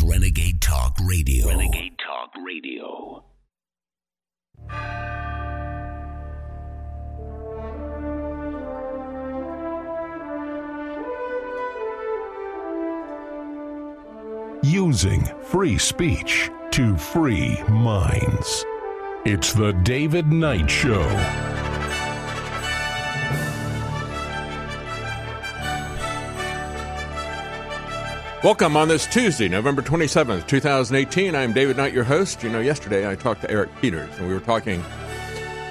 is Renegade Talk Radio. Renegade Talk Radio. Using free speech to free minds. It's the David Knight Show. Welcome on this Tuesday, November 27th, 2018. I'm David Knight, your host. You know, yesterday I talked to Eric Peters, and we were talking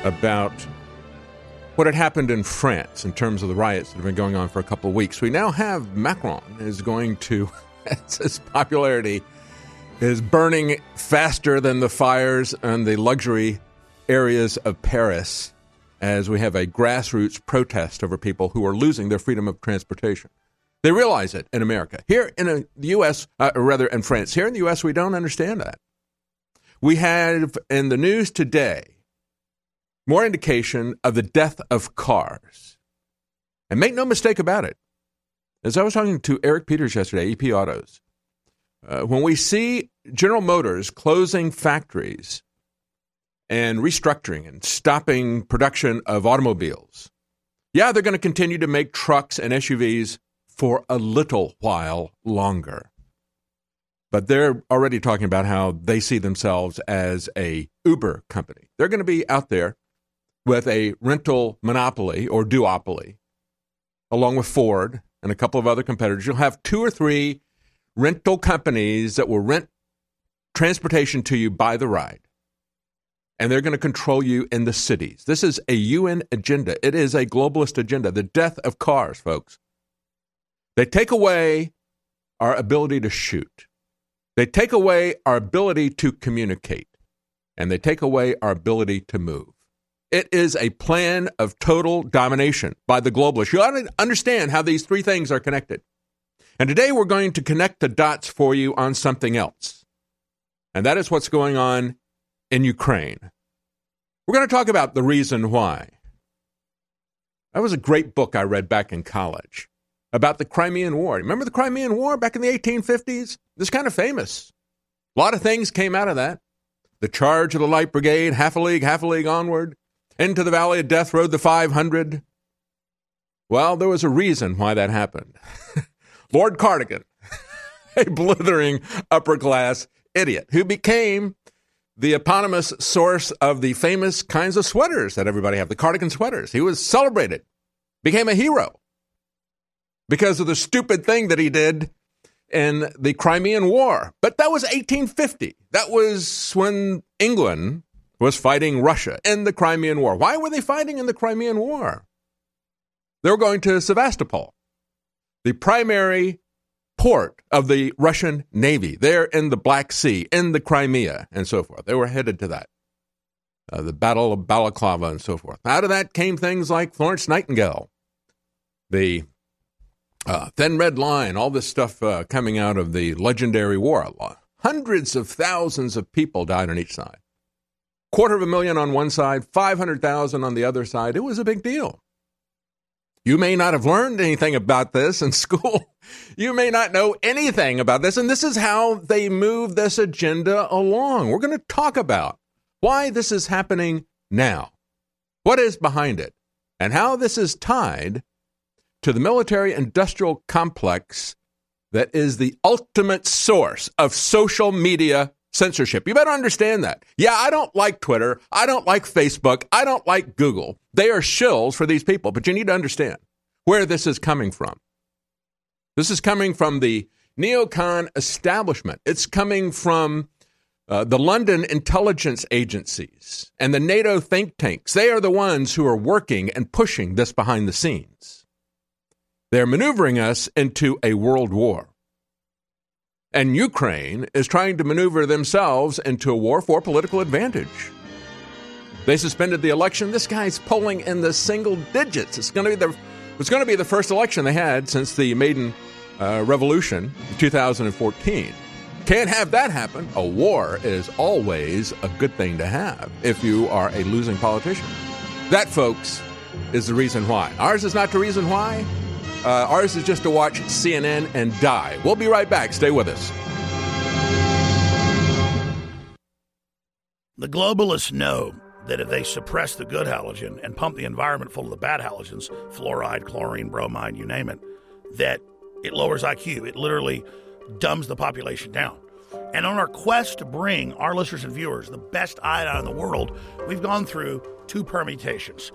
about what had happened in France in terms of the riots that have been going on for a couple of weeks. We now have Macron is going to, his popularity is burning faster than the fires in the luxury areas of Paris as we have a grassroots protest over people who are losing their freedom of transportation. They realize it in America. Here in a, the U.S., uh, or rather in France, here in the U.S., we don't understand that. We have in the news today more indication of the death of cars. And make no mistake about it. As I was talking to Eric Peters yesterday, EP Autos, uh, when we see General Motors closing factories and restructuring and stopping production of automobiles, yeah, they're going to continue to make trucks and SUVs for a little while longer. But they're already talking about how they see themselves as a Uber company. They're going to be out there with a rental monopoly or duopoly, along with Ford and a couple of other competitors. You'll have two or three rental companies that will rent transportation to you by the ride. And they're going to control you in the cities. This is a UN agenda. It is a globalist agenda. The death of cars, folks. They take away our ability to shoot. They take away our ability to communicate. And they take away our ability to move. It is a plan of total domination by the globalists. You ought to understand how these three things are connected. And today we're going to connect the dots for you on something else. And that is what's going on in Ukraine. We're going to talk about the reason why. That was a great book I read back in college about the Crimean War. Remember the Crimean War back in the 1850s? This kind of famous. A lot of things came out of that. The charge of the Light Brigade, half a league, half a league onward. Into the Valley of Death rode the 500. Well, there was a reason why that happened. Lord Cardigan, a blithering upper class idiot who became the eponymous source of the famous kinds of sweaters that everybody have, the cardigan sweaters. He was celebrated, became a hero because of the stupid thing that he did in the Crimean War. But that was 1850. That was when England was fighting Russia in the Crimean War. Why were they fighting in the Crimean War? They were going to Sevastopol, the primary port of the Russian Navy, there in the Black Sea, in the Crimea, and so forth. They were headed to that. Uh, the Battle of Balaclava and so forth. Out of that came things like Florence Nightingale, the uh, Thin Red Line, all this stuff uh, coming out of the legendary war. Hundreds of thousands of people died on each side. Quarter of a million on one side, 500,000 on the other side. It was a big deal. You may not have learned anything about this in school. You may not know anything about this. And this is how they move this agenda along. We're going to talk about why this is happening now, what is behind it, and how this is tied to the military industrial complex that is the ultimate source of social media censorship. You better understand that. Yeah, I don't like Twitter. I don't like Facebook. I don't like Google. They are shills for these people, but you need to understand where this is coming from. This is coming from the neocon establishment. It's coming from uh, the London intelligence agencies and the NATO think tanks. They are the ones who are working and pushing this behind the scenes. They're maneuvering us into a world war. And Ukraine is trying to maneuver themselves into a war for political advantage. They suspended the election. This guy's polling in the single digits. It's going to be the it's going to be the first election they had since the Maidan uh, Revolution, 2014. Can't have that happen. A war is always a good thing to have if you are a losing politician. That, folks, is the reason why. Ours is not the reason why. Uh, ours is just to watch CNN and die. We'll be right back. Stay with us. The globalists know that if they suppress the good halogen and pump the environment full of the bad halogens, fluoride, chlorine, bromine, you name it, that it lowers IQ. It literally dumbs the population down. And on our quest to bring our listeners and viewers the best iodine in the world, we've gone through two permutations.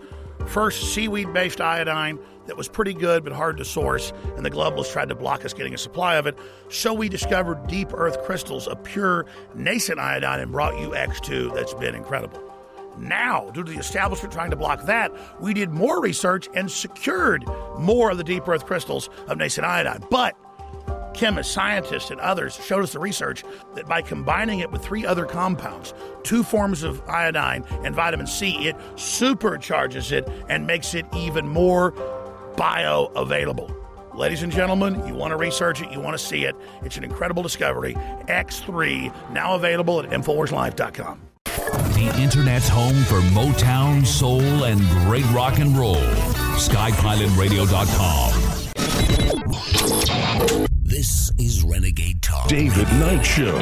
First, seaweed based iodine that was pretty good but hard to source, and the globalists tried to block us getting a supply of it. So we discovered deep earth crystals of pure nascent iodine and brought you X2 that's been incredible. Now, due to the establishment trying to block that, we did more research and secured more of the deep earth crystals of nascent iodine. But chemists, scientists, and others showed us the research that by combining it with three other compounds, two forms of iodine and vitamin C, it supercharges it and makes it even more bioavailable. Ladies and gentlemen, you want to research it, you want to see it. It's an incredible discovery. X3, now available at InfoWarsLife.com. The Internet's home for Motown, soul, and great rock and roll. SkyPilotRadio.com. This is Renegade Talk. David Knight Show.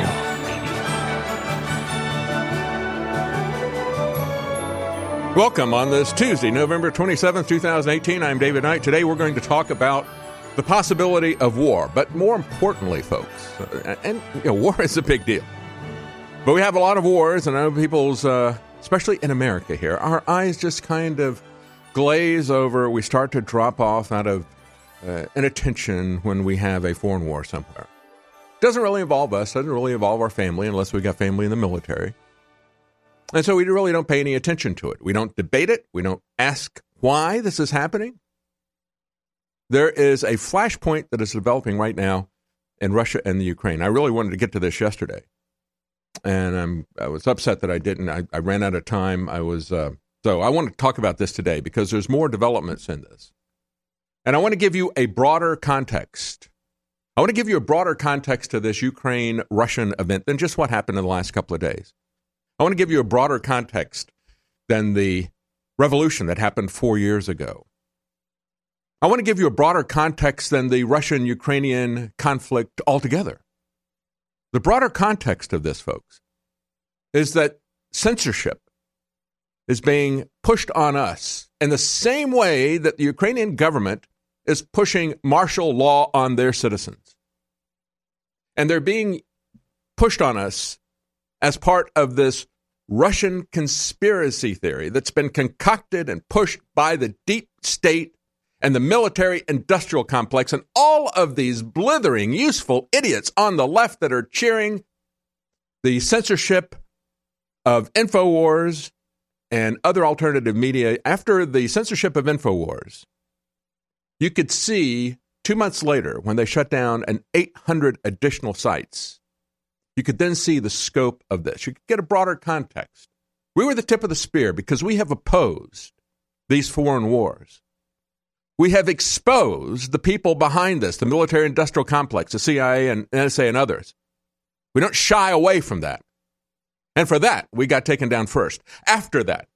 Welcome on this Tuesday, November 27th, 2018. I'm David Knight. Today we're going to talk about the possibility of war, but more importantly, folks, uh, and you know, war is a big deal. But we have a lot of wars, and I know people's, uh, especially in America here, our eyes just kind of glaze over. We start to drop off out of uh, inattention when we have a foreign war somewhere. Doesn't really involve us, doesn't really involve our family unless we've got family in the military. And so we really don't pay any attention to it. We don't debate it. We don't ask why this is happening. There is a flashpoint that is developing right now in Russia and the Ukraine. I really wanted to get to this yesterday and I'm I was upset that I didn't. I, I ran out of time. I was uh, so I want to talk about this today because there's more developments in this, and I want to give you a broader context. I want to give you a broader context to this Ukraine Russian event than just what happened in the last couple of days. I want to give you a broader context than the revolution that happened four years ago. I want to give you a broader context than the Russian Ukrainian conflict altogether. The broader context of this, folks, is that censorship is being pushed on us in the same way that the Ukrainian government is pushing martial law on their citizens. And they're being pushed on us as part of this Russian conspiracy theory that's been concocted and pushed by the deep state and the military industrial complex and all of these blithering, useful idiots on the left that are cheering the censorship of InfoWars and other alternative media. After the censorship of InfoWars, you could see two months later when they shut down an 800 additional sites. You could then see the scope of this. You could get a broader context. We were the tip of the spear because we have opposed these foreign wars. We have exposed the people behind this, the military industrial complex, the CIA and NSA and others. We don't shy away from that. And for that, we got taken down first. After that,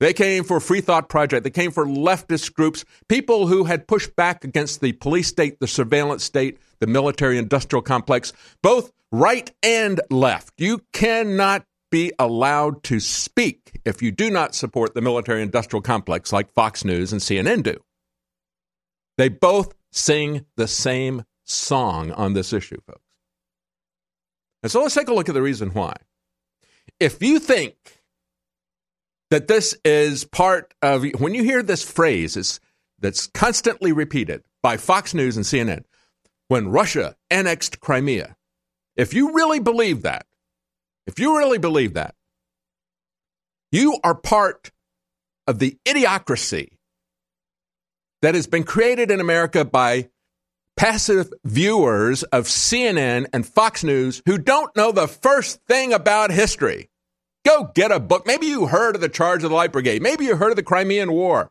they came for Free Thought Project. They came for leftist groups, people who had pushed back against the police state, the surveillance state, the military industrial complex, both right and left. You cannot be allowed to speak if you do not support the military industrial complex like Fox News and CNN do. They both sing the same song on this issue, folks. And so let's take a look at the reason why. If you think that this is part of, when you hear this phrase that's constantly repeated by Fox News and CNN, when Russia annexed Crimea, if you really believe that, if you really believe that, you are part of the idiocracy that has been created in America by passive viewers of CNN and Fox News who don't know the first thing about history. Go get a book. Maybe you heard of the Charge of the Light Brigade. Maybe you heard of the Crimean War.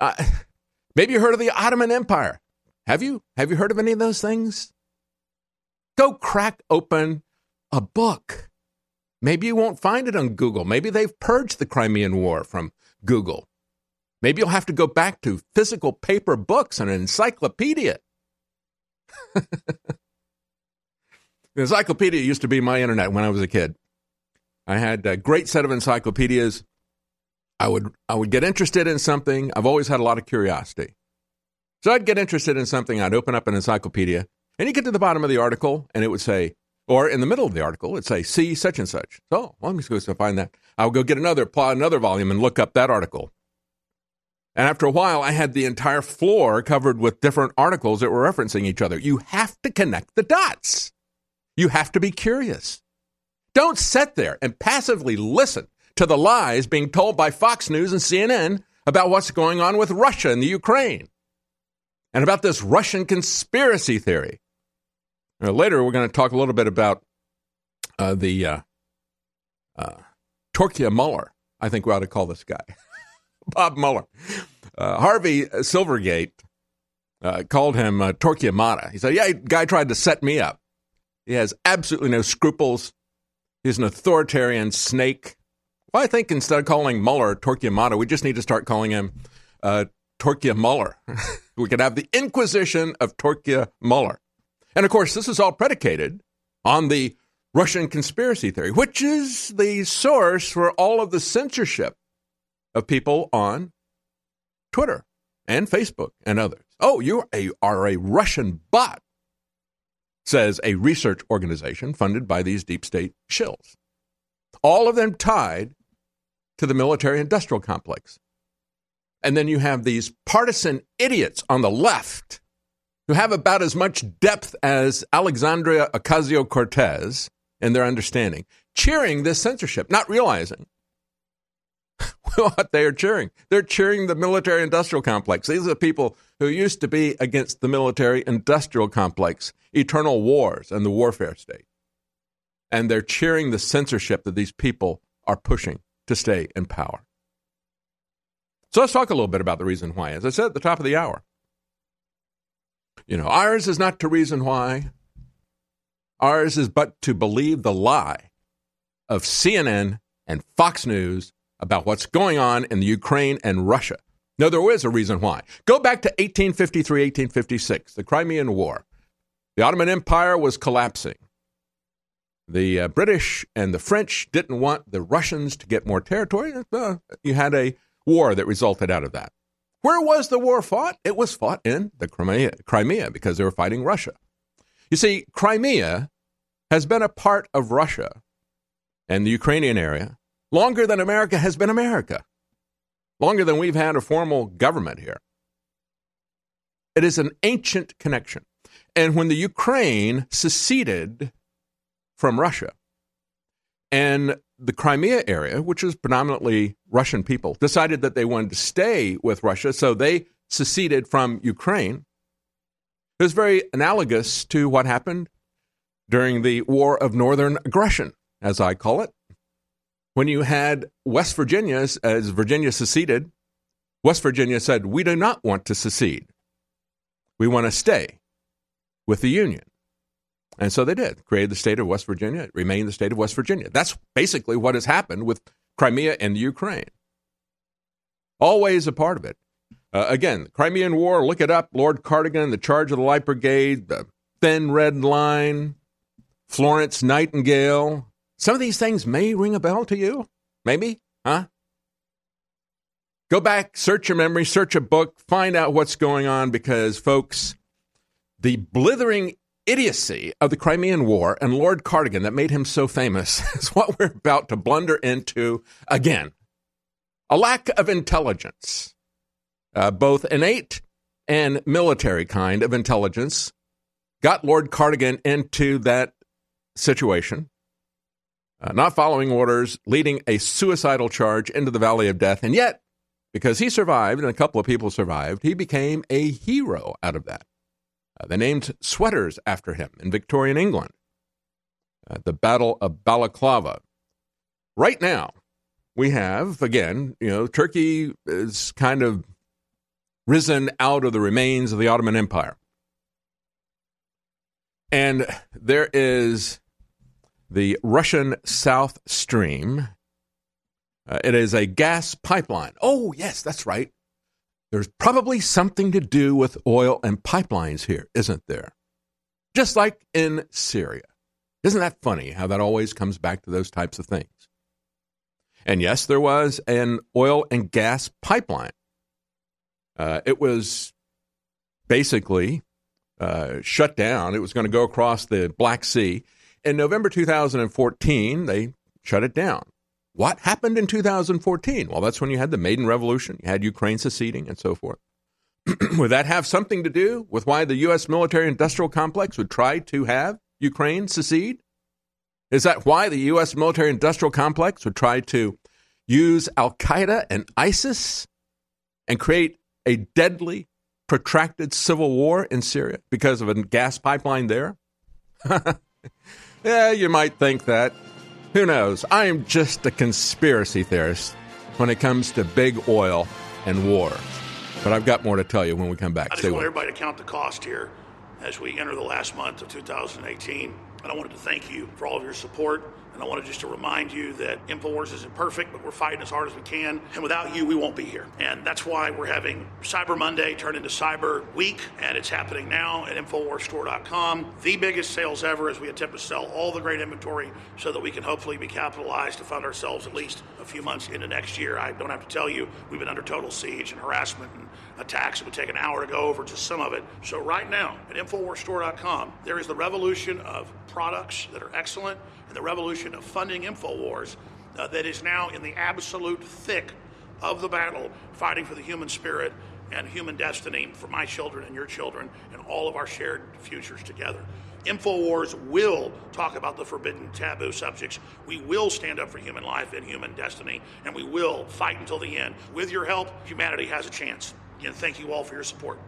Uh, maybe you heard of the Ottoman Empire. Have you? Have you heard of any of those things? Go crack open a book. Maybe you won't find it on Google. Maybe they've purged the Crimean War from Google. Maybe you'll have to go back to physical paper books and an encyclopedia. the encyclopedia used to be my internet when I was a kid. I had a great set of encyclopedias. I would I would get interested in something. I've always had a lot of curiosity. So I'd get interested in something, I'd open up an encyclopedia, and you get to the bottom of the article, and it would say, or in the middle of the article, it'd say, see such and such. So, well, I'm just going to find that. I'll go get another, plot another volume and look up that article. And after a while, I had the entire floor covered with different articles that were referencing each other. You have to connect the dots. You have to be curious. Don't sit there and passively listen to the lies being told by Fox News and CNN about what's going on with Russia and the Ukraine and about this Russian conspiracy theory. Now, later, we're going to talk a little bit about uh, the uh, uh, Torkia Mueller. I think we ought to call this guy Bob Mueller. Uh, Harvey Silverglate uh, called him uh, Torquemada. He said, "Yeah, guy tried to set me up. He has absolutely no scruples. He's an authoritarian snake. Well, I think instead of calling Mueller Torquemada, we just need to start calling him uh, Torquia Mueller. we could have the Inquisition of Torquia Mueller. And of course, this is all predicated on the Russian conspiracy theory, which is the source for all of the censorship of people on Twitter and Facebook and others. Oh, you are a Russian bot, says a research organization funded by these deep state shills. All of them tied to the military industrial complex. And then you have these partisan idiots on the left who have about as much depth as Alexandria Ocasio Cortez in their understanding, cheering this censorship, not realizing what they are cheering. They're cheering the military industrial complex. These are people who used to be against the military industrial complex, eternal wars, and the warfare state. And they're cheering the censorship that these people are pushing to stay in power. So let's talk a little bit about the reason why. As I said at the top of the hour, you know, ours is not to reason why. Ours is but to believe the lie of CNN and Fox News about what's going on in the Ukraine and Russia. No, there is a reason why. Go back to 1853, 1856, the Crimean War. The Ottoman Empire was collapsing. The uh, British and the French didn't want the Russians to get more territory. Uh, you had a war that resulted out of that. Where was the war fought? It was fought in the Crimea, Crimea because they were fighting Russia. You see, Crimea has been a part of Russia and the Ukrainian area longer than America has been America, longer than we've had a formal government here. It is an ancient connection. And when the Ukraine seceded from Russia, and the Crimea area, which is predominantly Russian people, decided that they wanted to stay with Russia, so they seceded from Ukraine. It was very analogous to what happened during the War of Northern Aggression, as I call it. When you had West Virginia, as Virginia seceded, West Virginia said, We do not want to secede. We want to stay with the Union. And so they did, created the state of West Virginia. It remained the state of West Virginia. That's basically what has happened with Crimea and the Ukraine. Always a part of it. Uh, again, Crimean War, look it up. Lord Cardigan, the charge of the Light Brigade, the Thin Red Line, Florence Nightingale. Some of these things may ring a bell to you. Maybe, huh? Go back, search your memory, search a book, find out what's going on because, folks, the blithering idiocy of the Crimean War and Lord Cardigan that made him so famous is what we're about to blunder into again. A lack of intelligence, uh, both innate and military kind of intelligence, got Lord Cardigan into that situation. Uh, not following orders, leading a suicidal charge into the Valley of Death. And yet, because he survived and a couple of people survived, he became a hero out of that. Uh, they named sweaters after him in Victorian England. Uh, the Battle of Balaclava. Right now, we have, again, you know, Turkey is kind of risen out of the remains of the Ottoman Empire. And there is the Russian South Stream. Uh, it is a gas pipeline. Oh, yes, that's right. There's probably something to do with oil and pipelines here, isn't there? Just like in Syria. Isn't that funny how that always comes back to those types of things? And yes, there was an oil and gas pipeline. Uh, it was basically uh, shut down. It was going to go across the Black Sea. In November 2014, they shut it down. What happened in 2014? Well, that's when you had the Maidan Revolution, you had Ukraine seceding, and so forth. would that have something to do with why the U.S. military industrial complex would try to have Ukraine secede? Is that why the U.S. military industrial complex would try to use Al Qaeda and ISIS and create a deadly, protracted civil war in Syria because of a gas pipeline there? yeah, you might think that. Who knows? I am just a conspiracy theorist when it comes to big oil and war. But I've got more to tell you when we come back. To. I just Stay want everybody to count the cost here as we enter the last month of 2018. And I wanted to thank you for all of your support. And I wanted just to remind you that InfoWars isn't perfect, but we're fighting as hard as we can. And without you, we won't be here. And that's why we're having Cyber Monday turn into Cyber Week. And it's happening now at InfoWarsStore.com. The biggest sales ever as we attempt to sell all the great inventory so that we can hopefully be capitalized to fund ourselves at least a few months into next year. I don't have to tell you, we've been under total siege and harassment and attacks. It would take an hour to go over just some of it. So, right now at InfoWarsStore.com, there is the revolution of products that are excellent and the revolution of funding InfoWars uh, that is now in the absolute thick of the battle, fighting for the human spirit and human destiny for my children and your children and all of our shared futures together. InfoWars will talk about the forbidden taboo subjects. We will stand up for human life and human destiny, and we will fight until the end. With your help, humanity has a chance. And thank you all for your support.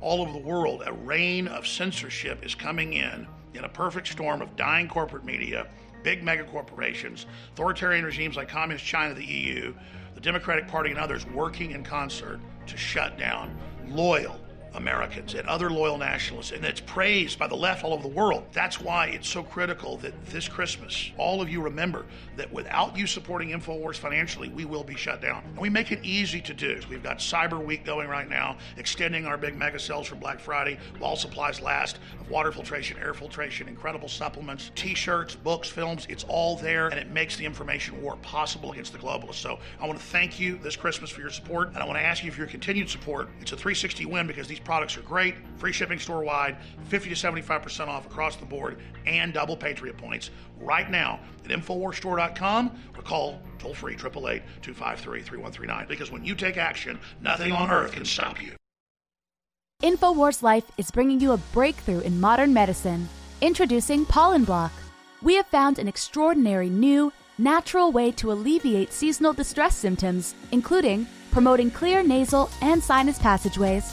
All over the world, a rain of censorship is coming in in a perfect storm of dying corporate media, big mega corporations, authoritarian regimes like Communist China, the EU, the Democratic Party, and others working in concert to shut down loyal Americans and other loyal nationalists, and it's praised by the left all over the world. That's why it's so critical that this Christmas, all of you remember that without you supporting InfoWars financially, we will be shut down. And we make it easy to do. We've got Cyber Week going right now, extending our big mega sales for Black Friday while supplies last of water filtration, air filtration, incredible supplements, t shirts, books, films. It's all there, and it makes the information war possible against the globalists. So I want to thank you this Christmas for your support, and I want to ask you for your continued support. It's a 360 win because these products are great, free shipping store wide, 50 to 75% off across the board, and double Patriot points right now at InfoWarsStore.com or call toll free 888 253 3139 because when you take action, nothing on earth can stop you. InfoWars Life is bringing you a breakthrough in modern medicine. Introducing Pollen Block. We have found an extraordinary new, natural way to alleviate seasonal distress symptoms, including promoting clear nasal and sinus passageways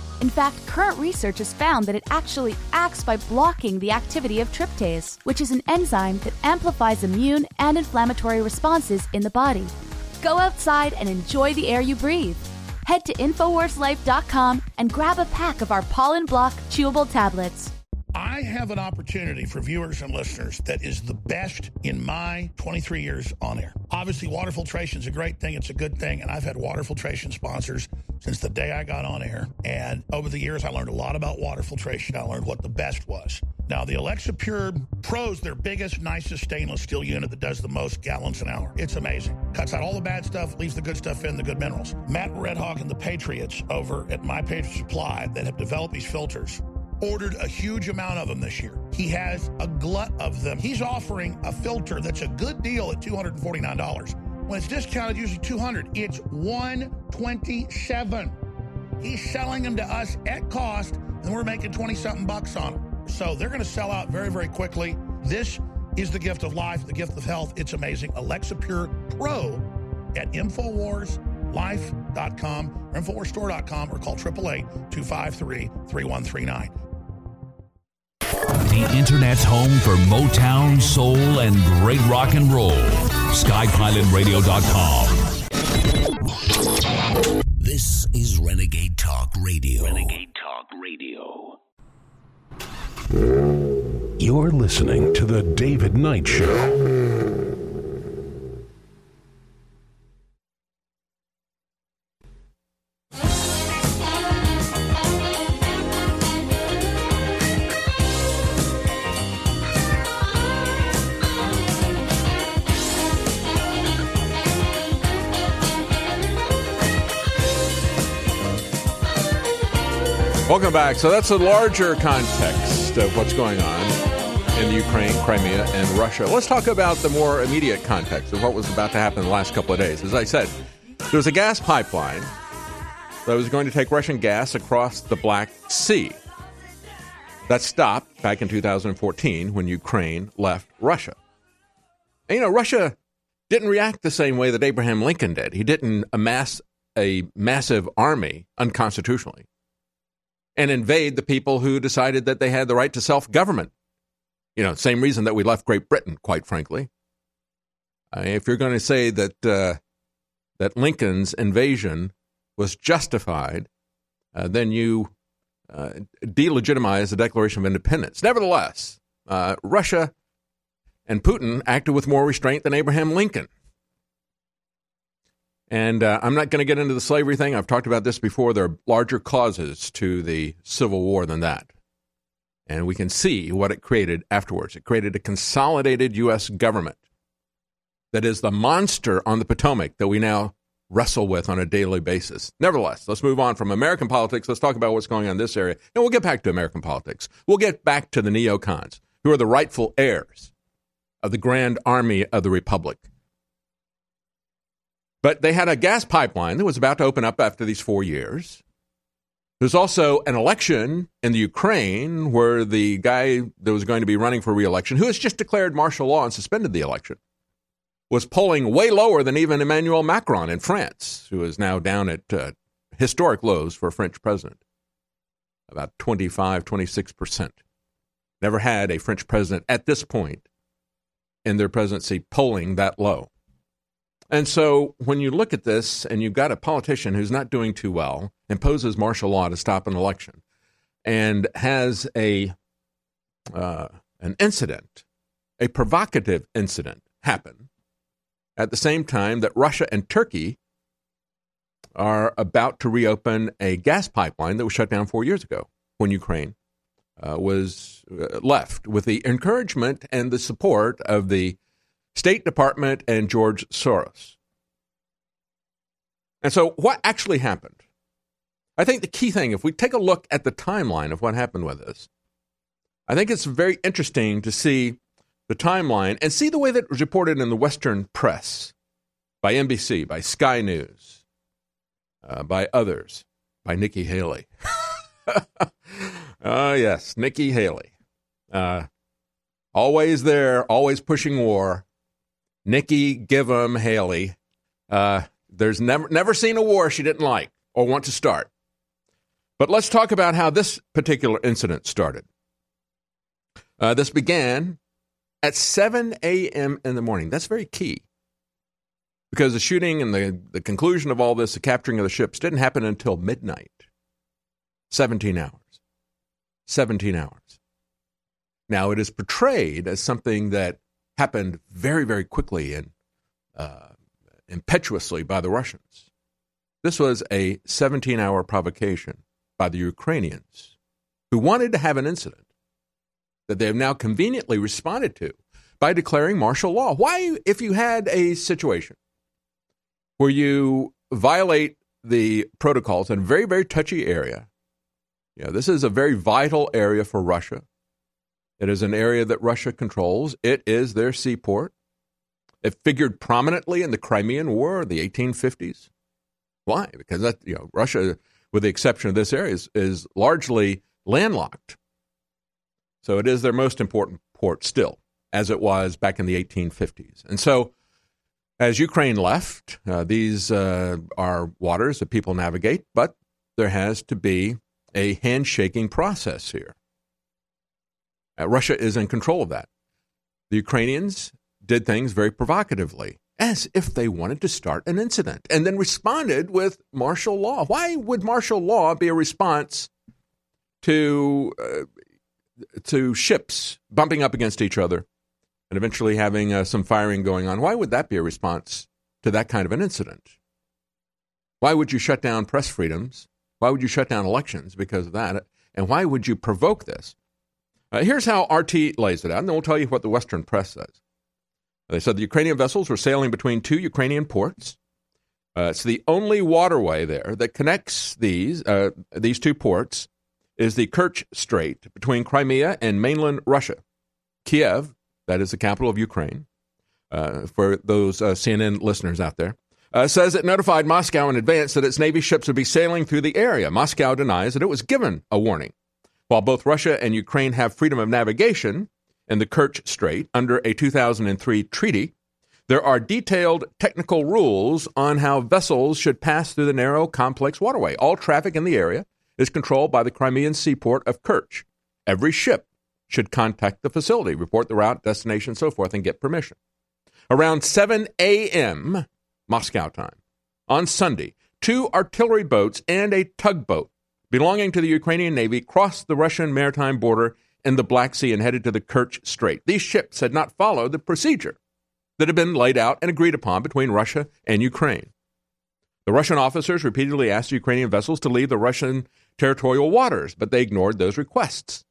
In fact, current research has found that it actually acts by blocking the activity of tryptase, which is an enzyme that amplifies immune and inflammatory responses in the body. Go outside and enjoy the air you breathe. Head to InfoWarsLife.com and grab a pack of our pollen block chewable tablets. I have an opportunity for viewers and listeners that is the best in my 23 years on air. Obviously, water filtration is a great thing. It's a good thing. And I've had water filtration sponsors since the day I got on air. And over the years, I learned a lot about water filtration. I learned what the best was. Now, the Alexa Pure Pro is their biggest, nicest stainless steel unit that does the most gallons an hour. It's amazing. Cuts out all the bad stuff, leaves the good stuff in, the good minerals. Matt Redhawk and the Patriots over at My Patriot Supply that have developed these filters ordered a huge amount of them this year. He has a glut of them. He's offering a filter that's a good deal at $249. When it's discounted, usually 200. It's 127. He's selling them to us at cost, and we're making 20 something bucks on them. So they're going to sell out very, very quickly. This is the gift of life, the gift of health. It's amazing. Alexa Pure Pro at InfoWars.com life.com or InfoWarsStore.com or call 888 253 3139. The internet's home for Motown, soul, and great rock and roll. SkyPilotRadio.com. This is Renegade Talk Radio. Renegade Talk Radio. You're listening to The David Knight Show. Welcome back. So that's a larger context of what's going on in the Ukraine, Crimea, and Russia. Let's talk about the more immediate context of what was about to happen in the last couple of days. As I said, there was a gas pipeline that was going to take Russian gas across the Black Sea. That stopped back in 2014 when Ukraine left Russia. And, you know, Russia didn't react the same way that Abraham Lincoln did. He didn't amass a massive army unconstitutionally and invade the people who decided that they had the right to self government. You know, same reason that we left Great Britain, quite frankly. Uh, if you're going to say that uh, that Lincoln's invasion was justified, uh, then you uh, delegitimize the Declaration of Independence. Nevertheless, uh, Russia and Putin acted with more restraint than Abraham Lincoln. And uh, I'm not going to get into the slavery thing. I've talked about this before. There are larger causes to the Civil War than that. And we can see what it created afterwards. It created a consolidated U.S. government that is the monster on the Potomac that we now wrestle with on a daily basis. Nevertheless, let's move on from American politics. Let's talk about what's going on in this area. And we'll get back to American politics. We'll get back to the neocons, who are the rightful heirs of the Grand Army of the Republic. But they had a gas pipeline that was about to open up after these four years. There's also an election in the Ukraine where the guy that was going to be running for reelection, who has just declared martial law and suspended the election, was polling way lower than even Emmanuel Macron in France, who is now down at uh, historic lows for a French president, about 25, 26%. Never had a French president at this point in their presidency polling that low. And so when you look at this and you've got a politician who's not doing too well, imposes martial law to stop an election, and has a uh, an incident, a provocative incident happen at the same time that Russia and Turkey are about to reopen a gas pipeline that was shut down four years ago when Ukraine uh, was uh, left with the encouragement and the support of the State Department and George Soros. And so, what actually happened? I think the key thing, if we take a look at the timeline of what happened with this, I think it's very interesting to see the timeline and see the way that it was reported in the Western press by NBC, by Sky News, uh, by others, by Nikki Haley. Uh, yes, Nikki Haley. Uh, always there, always pushing war. Nikki Give 'em Haley. Uh, there's never never seen a war she didn't like or want to start. But let's talk about how this particular incident started. Uh, this began at 7 a.m. in the morning. That's very key because the shooting and the, the conclusion of all this, the capturing of the ships, didn't happen until midnight 17 hours. 17 hours. Now, it is portrayed as something that happened very, very quickly and uh, impetuously by the Russians. This was a 17 hour provocation by the Ukrainians who wanted to have an incident that they have now conveniently responded to by declaring martial law. Why, if you had a situation where you violate the protocols in a very, very touchy area, you know, this is a very vital area for Russia. It is an area that Russia controls. It is their seaport. It figured prominently in the Crimean War, the 1850s. Why? Because that you know Russia, with the exception of this area, is, is largely landlocked. So it is their most important port still, as it was back in the 1850s. And so, as Ukraine left, uh, these uh, are waters that people navigate, but there has to be a handshaking process here. Uh, Russia is in control of that. The Ukrainians did things very provocatively as if they wanted to start an incident and then responded with martial law. Why would martial law be a response to uh, to ships bumping up against each other and eventually having uh, some firing going on? Why would that be a response to that kind of an incident? Why would you shut down press freedoms? Why would you shut down elections because of that? And why would you provoke this? Uh, here's how RT lays it out, and then we'll tell you what the Western press says. They said the Ukrainian vessels were sailing between two Ukrainian ports. Uh, it's the only waterway there that connects these uh, these two ports is the Kerch Strait between Crimea and mainland Russia. Kiev, that is the capital of Ukraine, uh, for those uh, CNN listeners out there, uh, says it notified Moscow in advance that its Navy ships would be sailing through the area. Moscow denies that it was given a warning. While both Russia and Ukraine have freedom of navigation, in the Kerch Strait under a 2003 treaty, there are detailed technical rules on how vessels should pass through the narrow, complex waterway. All traffic in the area is controlled by the Crimean seaport of Kerch. Every ship should contact the facility, report the route, destination, so forth, and get permission. Around 7 a.m. Moscow time on Sunday, two artillery boats and a tugboat belonging to the Ukrainian Navy crossed the Russian maritime border in the Black Sea and headed to the Kerch Strait. These ships had not followed the procedure that had been laid out and agreed upon between Russia and Ukraine. The Russian officers repeatedly asked Ukrainian vessels to leave the Russian territorial waters, but they ignored those requests.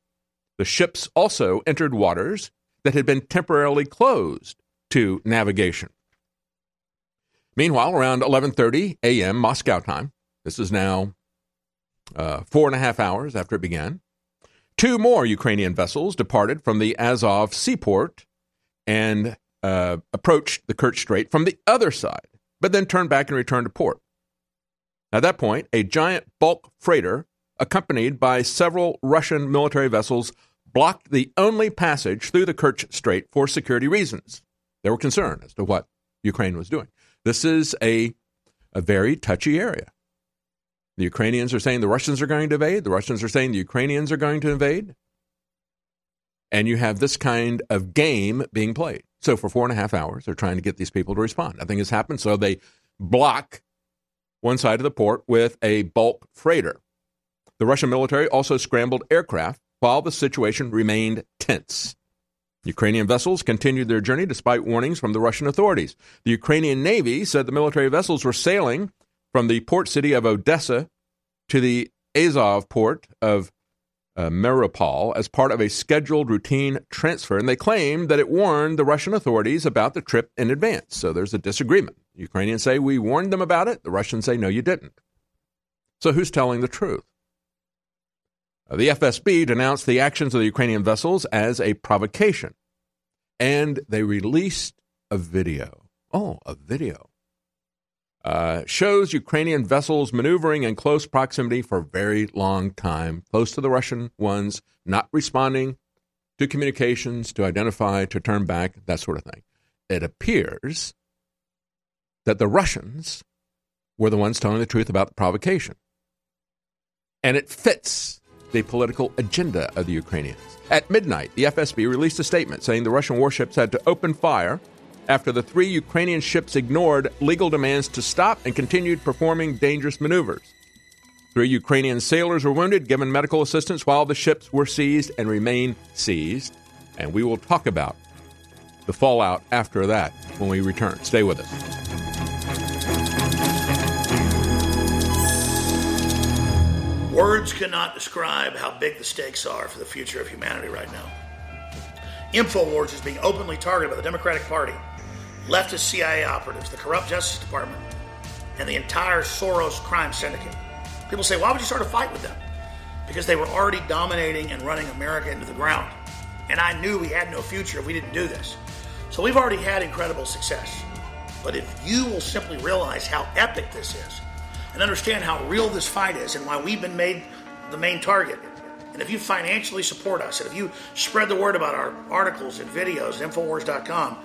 The ships also entered waters that had been temporarily closed to navigation. Meanwhile, around 11:30 a.m. Moscow time, this is now uh, four and a half hours after it began, Two more Ukrainian vessels departed from the Azov seaport and uh, approached the Kerch Strait from the other side, but then turned back and returned to port. At that point, a giant bulk freighter, accompanied by several Russian military vessels, blocked the only passage through the Kerch Strait for security reasons. They were concerned as to what Ukraine was doing. This is a, a very touchy area. The Ukrainians are saying the Russians are going to invade. The Russians are saying the Ukrainians are going to invade. And you have this kind of game being played. So for four and a half hours, they're trying to get these people to respond. Nothing has happened. So they block one side of the port with a bulk freighter. The Russian military also scrambled aircraft while the situation remained tense. Ukrainian vessels continued their journey despite warnings from the Russian authorities. The Ukrainian Navy said the military vessels were sailing from the port city of Odessa to the Azov port of uh, Mariupol as part of a scheduled routine transfer, and they claim that it warned the Russian authorities about the trip in advance. So there's a disagreement. Ukrainians say we warned them about it. The Russians say no, you didn't. So who's telling the truth? Uh, the FSB denounced the actions of the Ukrainian vessels as a provocation, and they released a video. Oh, a video uh, shows Ukrainian vessels maneuvering in close proximity for a very long time, close to the Russian ones, not responding to communications, to identify, to turn back, that sort of thing. It appears that the Russians were the ones telling the truth about the provocation. And it fits the political agenda of the Ukrainians. At midnight, the FSB released a statement saying the Russian warships had to open fire after the three Ukrainian ships ignored legal demands to stop and continued performing dangerous maneuvers. Three Ukrainian sailors were wounded, given medical assistance while the ships were seized and remain seized. And we will talk about the fallout after that when we return. Stay with us. Words cannot describe how big the stakes are for the future of humanity right now. InfoWars is being openly targeted by the Democratic Party leftist CIA operatives, the corrupt Justice Department, and the entire Soros crime syndicate. People say, why would you start a fight with them? Because they were already dominating and running America into the ground. And I knew we had no future if we didn't do this. So we've already had incredible success. But if you will simply realize how epic this is and understand how real this fight is and why we've been made the main target, and if you financially support us, and if you spread the word about our articles and videos at Infowars.com,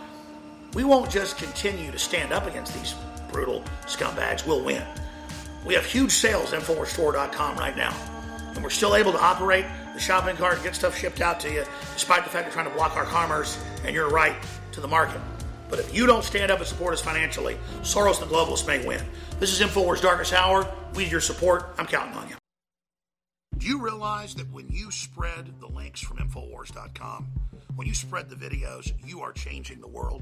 we won't just continue to stand up against these brutal scumbags, we'll win. We have huge sales at InfoWarsStore.com right now. And we're still able to operate the shopping cart, get stuff shipped out to you, despite the fact they're trying to block our commerce and your right to the market. But if you don't stand up and support us financially, Soros and the globalists may win. This is InfoWars Darkest Hour. We need your support. I'm counting on you. Do you realize that when you spread the links from Infowars.com, when you spread the videos, you are changing the world?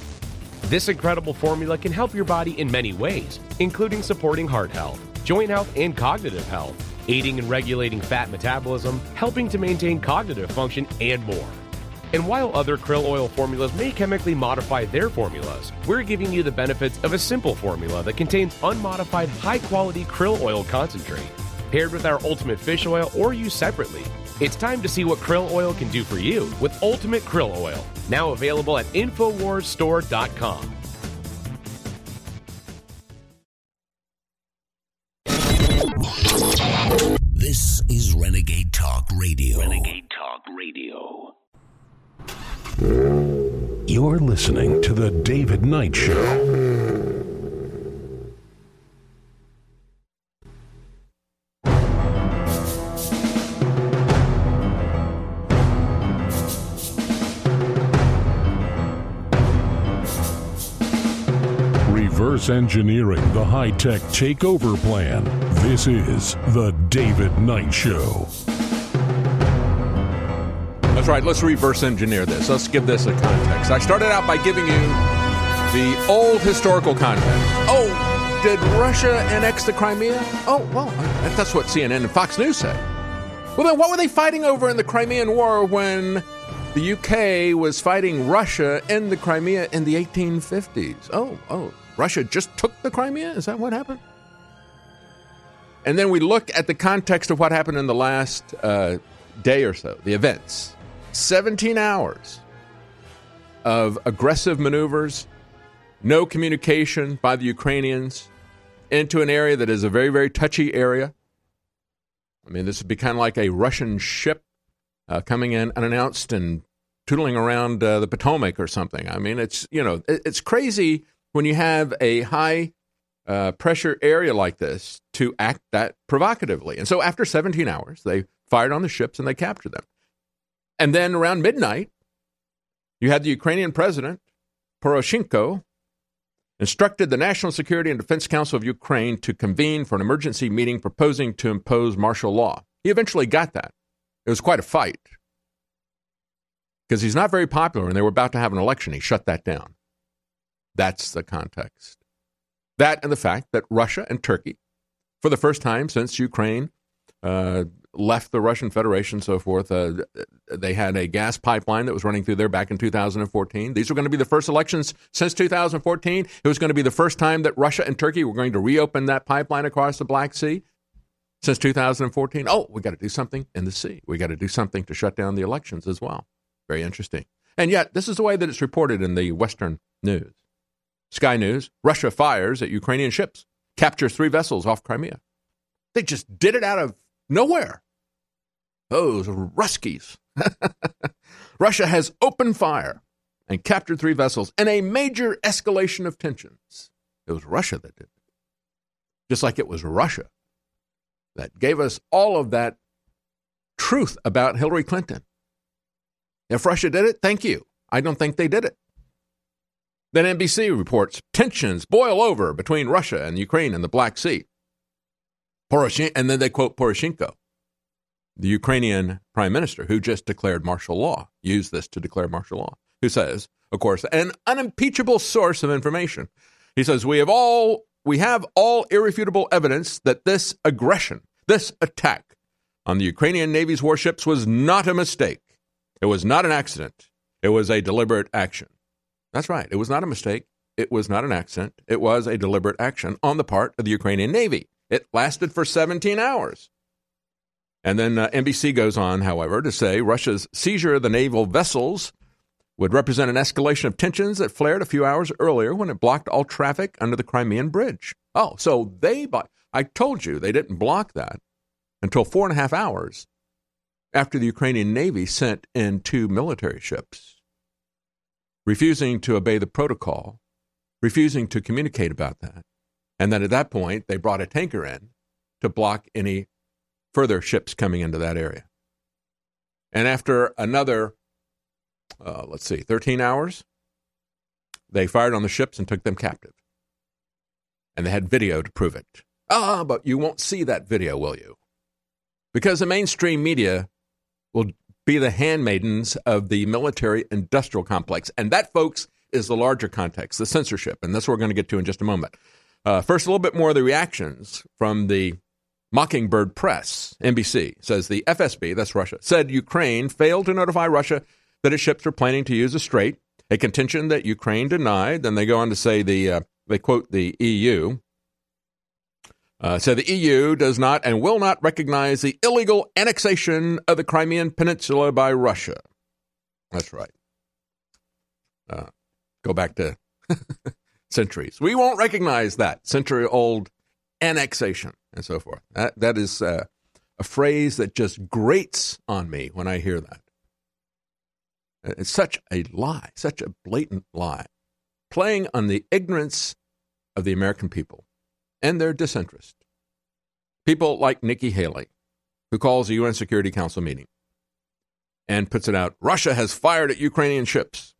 This incredible formula can help your body in many ways, including supporting heart health, joint health, and cognitive health, aiding in regulating fat metabolism, helping to maintain cognitive function, and more. And while other krill oil formulas may chemically modify their formulas, we're giving you the benefits of a simple formula that contains unmodified high quality krill oil concentrate, paired with our ultimate fish oil or used separately. It's time to see what krill oil can do for you with Ultimate Krill Oil, now available at InfoWarsStore.com. This is Renegade Talk Radio. Renegade Talk Radio. You're listening to The David Knight Show. Reverse engineering the high tech takeover plan. This is The David Knight Show. That's right. Let's reverse engineer this. Let's give this a context. I started out by giving you the old historical context. Oh, did Russia annex the Crimea? Oh, well, that's what CNN and Fox News said. Well, then what were they fighting over in the Crimean War when the UK was fighting Russia in the Crimea in the 1850s? Oh, oh, Russia just took the Crimea? Is that what happened? And then we look at the context of what happened in the last uh, day or so, the events. 17 hours of aggressive maneuvers, no communication by the Ukrainians into an area that is a very, very touchy area. I mean, this would be kind of like a Russian ship uh, coming in unannounced and tootling around uh, the Potomac or something. I mean, it's, you know, it's crazy when you have a high uh, pressure area like this to act that provocatively. And so after 17 hours, they fired on the ships and they captured them. And then around midnight, you had the Ukrainian president, Poroshenko, instructed the National Security and Defense Council of Ukraine to convene for an emergency meeting proposing to impose martial law. He eventually got that. It was quite a fight. because he's not very popular and they were about to have an election. He shut that down. That's the context. That and the fact that Russia and Turkey, for the first time since Ukraine uh, left the Russian Federation, so forth, uh, they had a gas pipeline that was running through there back in 2014. These were going to be the first elections since 2014. It was going to be the first time that Russia and Turkey were going to reopen that pipeline across the Black Sea since 2014. Oh, we got to do something in the sea. We got to do something to shut down the elections as well. Very interesting. And yet, this is the way that it's reported in the Western news. Sky News Russia fires at Ukrainian ships, captures three vessels off Crimea. They just did it out of nowhere. Those Ruskies. Russia has opened fire and captured three vessels in a major escalation of tensions. It was Russia that did it. Just like it was Russia that gave us all of that truth about Hillary Clinton if Russia did it, thank you. I don't think they did it. Then NBC reports tensions boil over between Russia and Ukraine in the Black Sea. Poroshenko, and then they quote Poroshenko, the Ukrainian prime minister who just declared martial law, used this to declare martial law, who says, of course, an unimpeachable source of information. He says, We have all we have all irrefutable evidence that this aggression, this attack on the Ukrainian Navy's warships was not a mistake. It was not an accident. It was a deliberate action. That's right. It was not a mistake. It was not an accident. It was a deliberate action on the part of the Ukrainian Navy. It lasted for 17 hours. And then uh, NBC goes on, however, to say Russia's seizure of the naval vessels would represent an escalation of tensions that flared a few hours earlier when it blocked all traffic under the Crimean Bridge. Oh, so they, I told you they didn't block that until four and a half hours after the Ukrainian Navy sent in two military ships, refusing to obey the protocol, refusing to communicate about that. And then at that point, they brought a tanker in to block any further ships coming into that area. And after another, uh, let's see, 13 hours, they fired on the ships and took them captive. And they had video to prove it. Ah, but you won't see that video, will you? Because the mainstream media will be the handmaidens of the military industrial complex. And that, folks, is the larger context, the censorship. And that's what we're going to get to in just a moment. Uh, first, a little bit more of the reactions from the Mockingbird Press. NBC says the FSB, that's Russia, said Ukraine failed to notify Russia that its ships were planning to use the strait, a contention that Ukraine denied. Then they go on to say the, uh, they quote the EU, uh, so the EU does not and will not recognize the illegal annexation of the Crimean Peninsula by Russia. That's right. Uh, go back to centuries. We won't recognize that century old annexation and so forth. That, that is uh, a phrase that just grates on me when I hear that. It's such a lie, such a blatant lie, playing on the ignorance of the American people and their disinterest. People like Nikki Haley, who calls a UN Security Council meeting and puts it out Russia has fired at Ukrainian ships.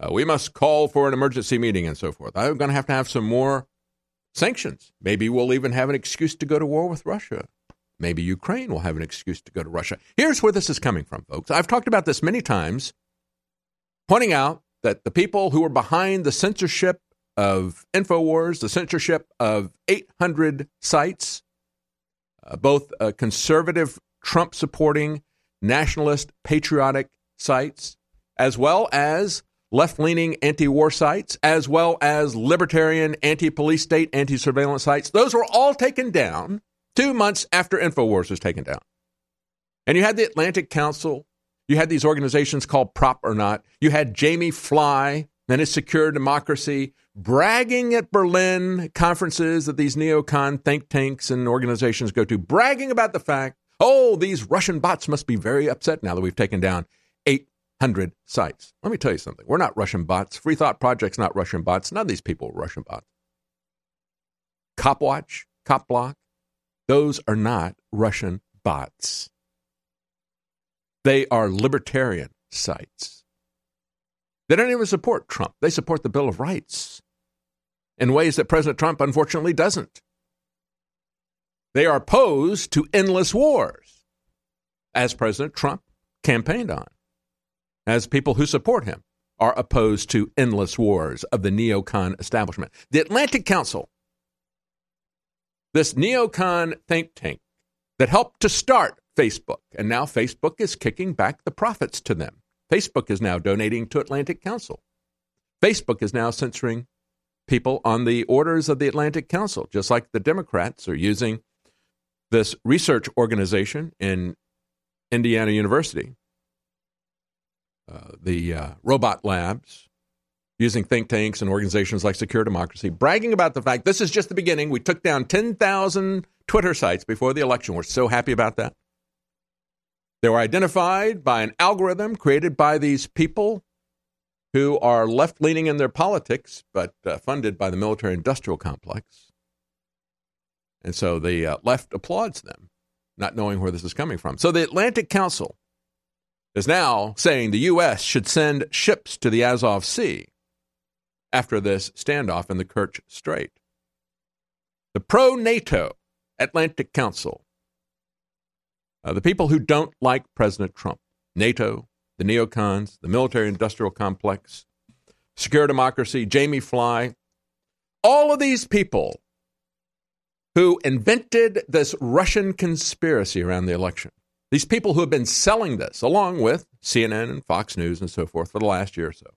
Uh, we must call for an emergency meeting and so forth. I'm going to have to have some more sanctions. Maybe we'll even have an excuse to go to war with Russia. Maybe Ukraine will have an excuse to go to Russia. Here's where this is coming from, folks. I've talked about this many times, pointing out that the people who are behind the censorship of InfoWars, the censorship of 800 sites, uh, both uh, conservative, Trump supporting, nationalist, patriotic sites, as well as left leaning anti war sites, as well as libertarian, anti police state, anti surveillance sites. Those were all taken down two months after InfoWars was taken down. And you had the Atlantic Council, you had these organizations called Prop or Not, you had Jamie Fly and his Secure Democracy bragging at Berlin conferences that these neocon think tanks and organizations go to, bragging about the fact, oh, these Russian bots must be very upset now that we've taken down 800 sites. Let me tell you something. We're not Russian bots. Free Thought Project's not Russian bots. None of these people are Russian bots. Copwatch, Copblock, those are not Russian bots. They are libertarian sites. They don't even support Trump. They support the Bill of Rights in ways that President Trump unfortunately doesn't. They are opposed to endless wars, as President Trump campaigned on. as people who support him are opposed to endless wars of the neocon establishment. The Atlantic Council, this neocon think tank that helped to start Facebook, and now Facebook is kicking back the profits to them. Facebook is now donating to Atlantic Council. Facebook is now censoring people on the orders of the Atlantic Council, just like the Democrats are using this research organization in Indiana University, uh, the uh, robot labs, using think tanks and organizations like Secure Democracy, bragging about the fact this is just the beginning. We took down 10,000 Twitter sites before the election. We're so happy about that. They were identified by an algorithm created by these people who are left leaning in their politics, but uh, funded by the military industrial complex. And so the uh, left applauds them, not knowing where this is coming from. So the Atlantic Council is now saying the U.S. should send ships to the Azov Sea after this standoff in the Kerch Strait. The pro NATO Atlantic Council, uh, the people who don't like President Trump, NATO, the neocons, the military industrial complex, Secure Democracy, Jamie Fly, all of these people who invented this Russian conspiracy around the election. These people who have been selling this, along with CNN and Fox News and so forth, for the last year or so,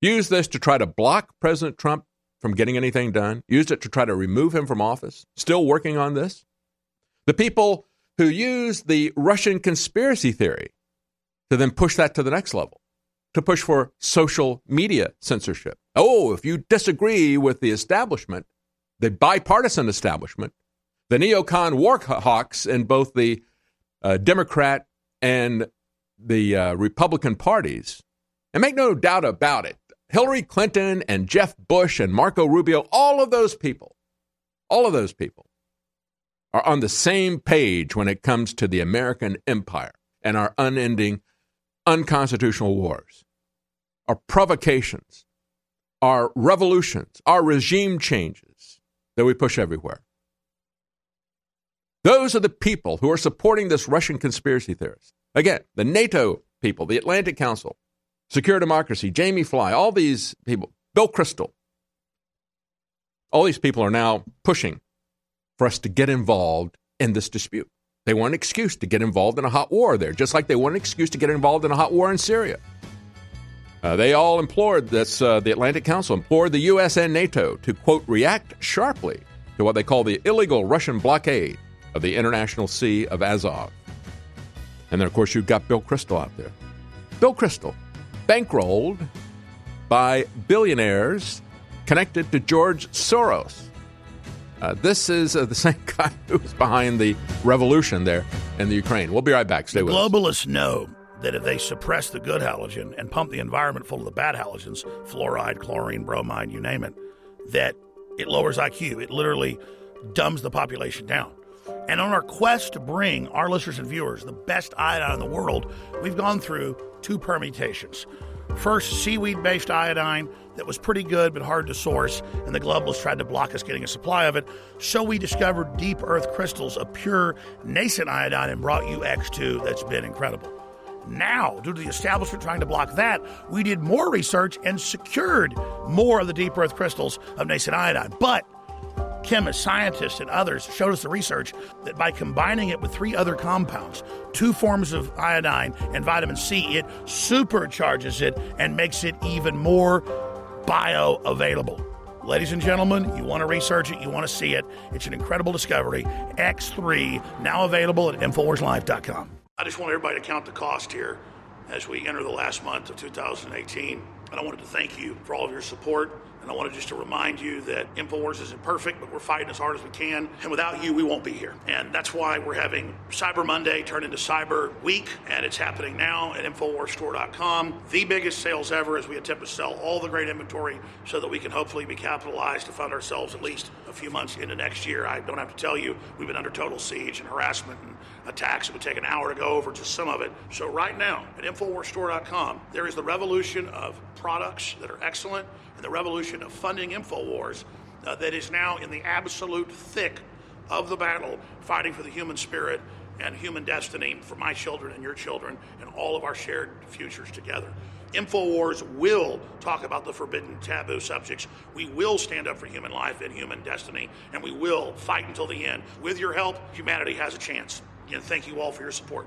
used this to try to block President Trump from getting anything done, used it to try to remove him from office, still working on this. The people who used the Russian conspiracy theory to then push that to the next level, to push for social media censorship. Oh, if you disagree with the establishment, the bipartisan establishment, the neocon war hawks in both the uh, Democrat and the uh, Republican parties, and make no doubt about it, Hillary Clinton and Jeb Bush and Marco Rubio, all of those people, all of those people are on the same page when it comes to the American empire and our unending unconstitutional wars, our provocations, our revolutions, our regime changes that we push everywhere. Those are the people who are supporting this Russian conspiracy theorist. Again, the NATO people, the Atlantic Council, Secure Democracy, Jamie Fly, all these people, Bill Kristol, all these people are now pushing for us to get involved in this dispute. They want an excuse to get involved in a hot war there, just like they want an excuse to get involved in a hot war in Syria. Uh, they all implored this, uh, the Atlantic Council implored the U.S. and NATO to, quote, react sharply to what they call the illegal Russian blockade of the international sea of Azov. And then, of course, you've got Bill Kristol out there. Bill Kristol, bankrolled by billionaires connected to George Soros. Uh, this is uh, the same guy who was behind the revolution there in the Ukraine. We'll be right back. Stay the with globalists us. know that if they suppress the good halogen and pump the environment full of the bad halogens, fluoride, chlorine, bromide, you name it, that it lowers IQ. It literally dumbs the population down. And on our quest to bring our listeners and viewers the best iodine in the world, we've gone through two permutations. First, seaweed based iodine that was pretty good but hard to source, and the globalists tried to block us getting a supply of it. So we discovered deep earth crystals of pure nascent iodine and brought you X2 that's been incredible. Now, due to the establishment trying to block that, we did more research and secured more of the deep earth crystals of nascent iodine. But chemists, scientists, and others showed us the research that by combining it with three other compounds, two forms of iodine and vitamin C, it supercharges it and makes it even more bioavailable. Ladies and gentlemen, you want to research it, you want to see it. It's an incredible discovery. X3, now available at InfoWarsLife.com. I just want everybody to count the cost here as we enter the last month of 2018. And I wanted to thank you for all of your support. And I wanted just to remind you that InfoWars isn't perfect, but we're fighting as hard as we can. And without you, we won't be here. And that's why we're having Cyber Monday turn into Cyber Week. And it's happening now at InfoWarsStore.com. The biggest sales ever as we attempt to sell all the great inventory so that we can hopefully be capitalized to fund ourselves at least a few months into next year. I don't have to tell you, we've been under total siege and harassment and attacks. It would take an hour to go over just some of it. So, right now at InfoWarsStore.com, there is the revolution of products that are excellent and the revolution of funding InfoWars uh, that is now in the absolute thick of the battle, fighting for the human spirit and human destiny for my children and your children and all of our shared futures together. InfoWars will talk about the forbidden taboo subjects. We will stand up for human life and human destiny, and we will fight until the end. With your help, humanity has a chance. And thank you all for your support.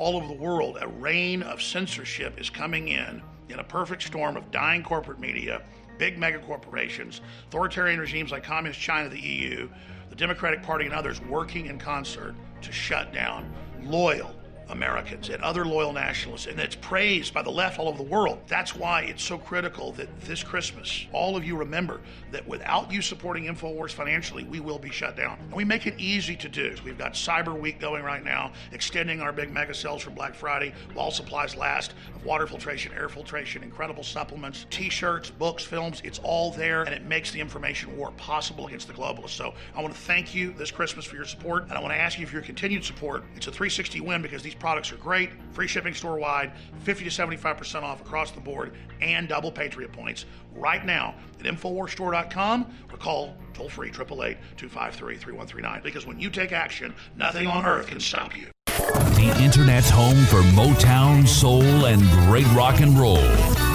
All over the world, a reign of censorship is coming in in a perfect storm of dying corporate media big mega corporations, authoritarian regimes like Communist China, the EU, the Democratic Party, and others working in concert to shut down loyal Americans and other loyal nationalists, and it's praised by the left all over the world. That's why it's so critical that this Christmas, all of you remember that without you supporting InfoWars financially, we will be shut down. And we make it easy to do. We've got Cyber Week going right now, extending our big mega sales for Black Friday while supplies last of water filtration, air filtration, incredible supplements, t shirts, books, films. It's all there, and it makes the information war possible against the globalists. So I want to thank you this Christmas for your support, and I want to ask you for your continued support. It's a 360 win because these products are great, free shipping store wide, 50 to 75% off across the board, and double Patriot points right now at InfoWarsStore.com or call toll free 888 253 3139 because when you take action, nothing on earth can stop you. The Internet's home for Motown, soul, and great rock and roll.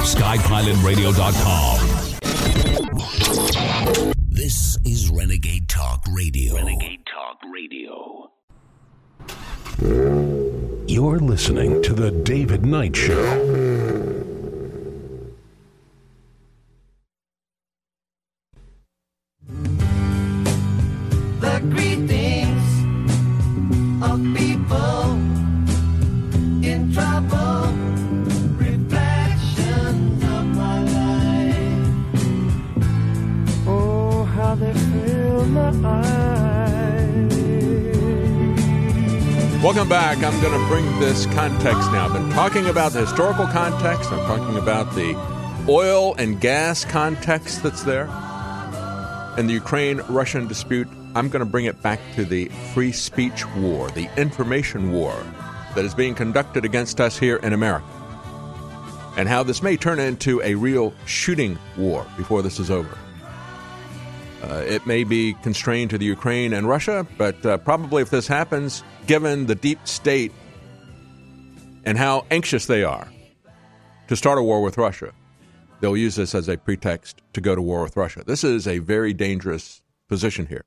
SkyPilotRadio.com. This is Renegade Talk Radio. Renegade Talk Radio. You're listening to The David Knight Show. The greetings of people in trouble, reflections of my life. Oh, how they fill my eyes. Welcome back. I'm going to bring this context now. I've been talking about the historical context. I'm talking about the oil and gas context that's there and the Ukraine Russian dispute. I'm going to bring it back to the free speech war, the information war that is being conducted against us here in America, and how this may turn into a real shooting war before this is over. Uh, it may be constrained to the Ukraine and Russia, but uh, probably if this happens, given the deep state and how anxious they are to start a war with Russia, they'll use this as a pretext to go to war with Russia. This is a very dangerous position here.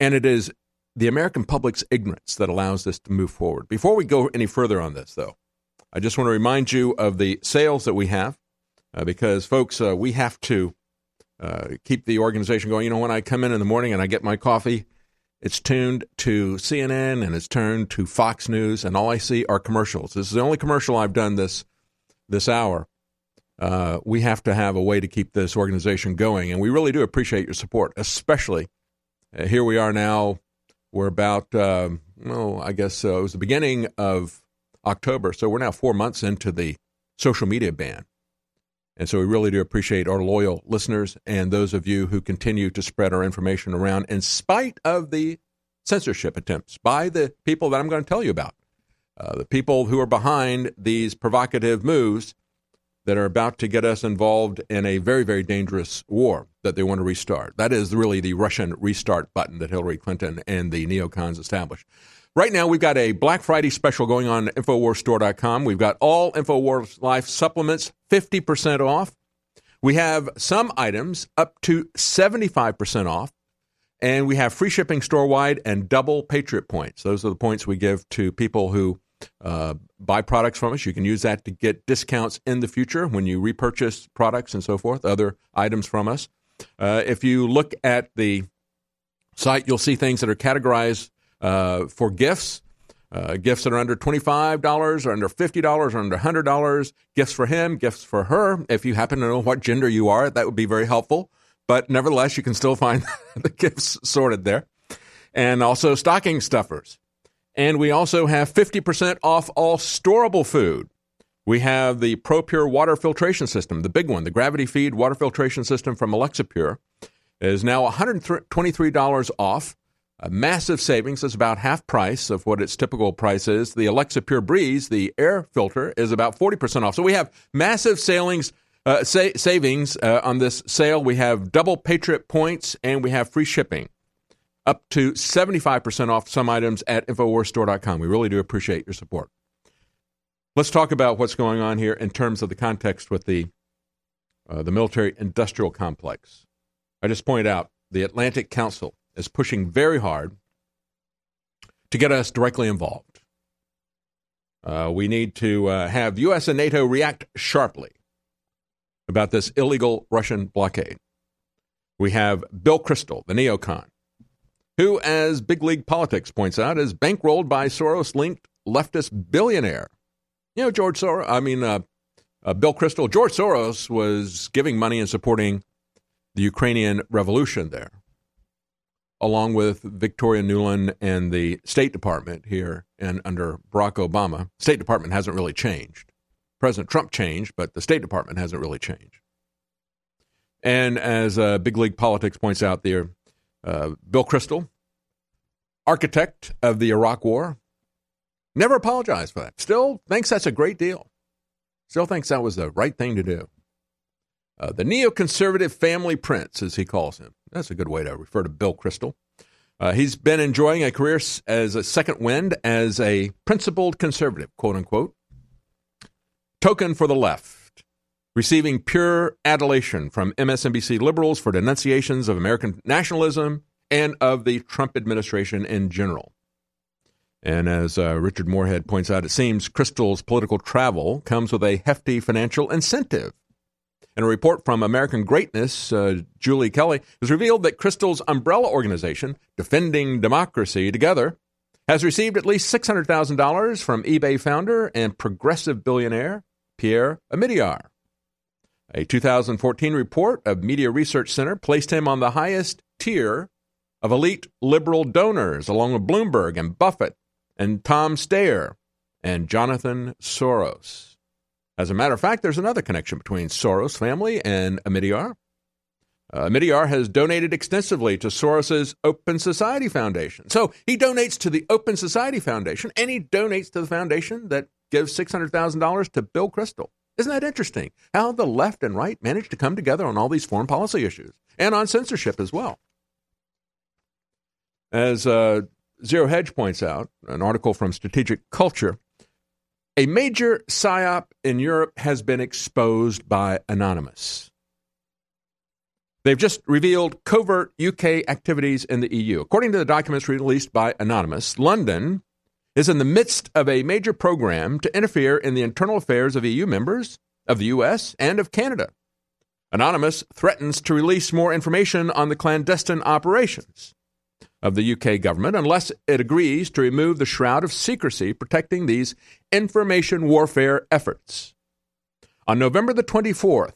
And it is the American public's ignorance that allows this to move forward. Before we go any further on this, though, I just want to remind you of the sales that we have, uh, because, folks, uh, we have to uh, keep the organization going. You know, when I come in in the morning and I get my coffee, it's tuned to CNN and it's turned to Fox News, and all I see are commercials. This is the only commercial I've done this this hour. Uh, we have to have a way to keep this organization going, and we really do appreciate your support, especially uh, here we are now. We're about, um, well, I guess uh, it was the beginning of October, so we're now four months into the social media ban. And so we really do appreciate our loyal listeners and those of you who continue to spread our information around in spite of the censorship attempts by the people that I'm going to tell you about. Uh, the people who are behind these provocative moves that are about to get us involved in a very, very dangerous war that they want to restart. That is really the Russian restart button that Hillary Clinton and the neocons established. Right now, we've got a Black Friday special going on at InfoWarsStore.com. We've got all InfoWars Life supplements 50% off. We have some items up to 75% off. And we have free shipping store wide and double Patriot points. Those are the points we give to people who uh, buy products from us. You can use that to get discounts in the future when you repurchase products and so forth, other items from us. Uh, if you look at the site, you'll see things that are categorized uh, for gifts. Uh, gifts that are under $25 or under $50 or under $100. Gifts for him, gifts for her. If you happen to know what gender you are, that would be very helpful. But nevertheless, you can still find the gifts sorted there. And also stocking stuffers. And we also have 50% off all storable food. We have the ProPure water filtration system, the big one, the gravity feed water filtration system from Alexapure is now $123 off. A massive savings is about half price of what its typical price is. The Alexa Pure Breeze, the air filter, is about 40% off. So we have massive sailings, uh, sa- savings uh, on this sale. We have double Patriot points and we have free shipping up to 75% off some items at InfoWarsStore.com. We really do appreciate your support. Let's talk about what's going on here in terms of the context with the, uh, the military industrial complex. I just pointed out the Atlantic Council is pushing very hard to get us directly involved. Uh, we need to uh, have U.S. and NATO react sharply about this illegal Russian blockade. We have Bill Kristol, the neocon, who, as Big League Politics points out, is bankrolled by Soros linked leftist billionaire. You know, George Soros, I mean, uh, uh, Bill Kristol, George Soros was giving money and supporting the Ukrainian revolution there along with Victoria Nuland and the State Department here and under Barack Obama. State Department hasn't really changed. President Trump changed, but the State Department hasn't really changed. And as uh, Big League Politics points out there, uh, Bill Kristol, architect of the Iraq War, never apologized for that. Still thinks that's a great deal. Still thinks that was the right thing to do. Uh, the neoconservative family prince, as he calls him. That's a good way to refer to Bill Kristol. Uh, he's been enjoying a career as a second wind as a principled conservative, quote unquote. Token for the left, receiving pure adulation from MSNBC liberals for denunciations of American nationalism and of the Trump administration in general. And as uh, Richard Moorhead points out, it seems Kristol's political travel comes with a hefty financial incentive in a report from American Greatness, uh, Julie Kelly has revealed that Kristol's umbrella organization, Defending Democracy Together, has received at least $600,000 from eBay founder and progressive billionaire Pierre Omidyar. A 2014 report of Media Research Center placed him on the highest tier of elite liberal donors, along with Bloomberg and Buffett and Tom Steyer and Jonathan Soros. As a matter of fact, there's another connection between Soros family and Omidyar. Uh, Omidyar has donated extensively to Soros's Open Society Foundation. So he donates to the Open Society Foundation and he donates to the foundation that gives $600,000 to Bill Kristol. Isn't that interesting? How the left and right managed to come together on all these foreign policy issues and on censorship as well. As uh, Zero Hedge points out, an article from Strategic Culture, a major psyop in Europe has been exposed by Anonymous. They've just revealed covert UK activities in the EU. According to the documents released by Anonymous, London is in the midst of a major program to interfere in the internal affairs of EU members, of the US, and of Canada. Anonymous threatens to release more information on the clandestine operations of the UK government unless it agrees to remove the shroud of secrecy protecting these information warfare efforts. On November the 24th,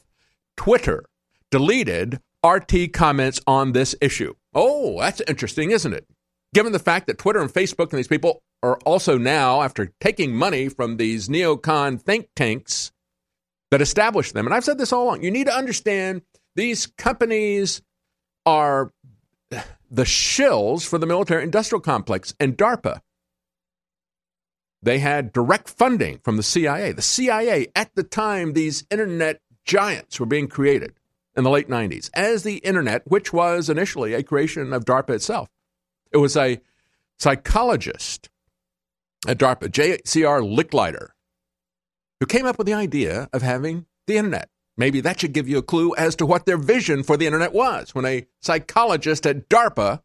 Twitter deleted RT comments on this issue. Oh, that's interesting, isn't it? Given the fact that Twitter and Facebook and these people are also now, after taking money from these neocon think tanks that established them, and I've said this all along, you need to understand these companies are the shills for the military industrial complex and DARPA. They had direct funding from the CIA. The CIA, at the time these internet giants were being created in the late 90s, as the internet, which was initially a creation of DARPA itself. It was a psychologist at DARPA, J.C.R. Licklider, who came up with the idea of having the internet. Maybe that should give you a clue as to what their vision for the internet was when a psychologist at DARPA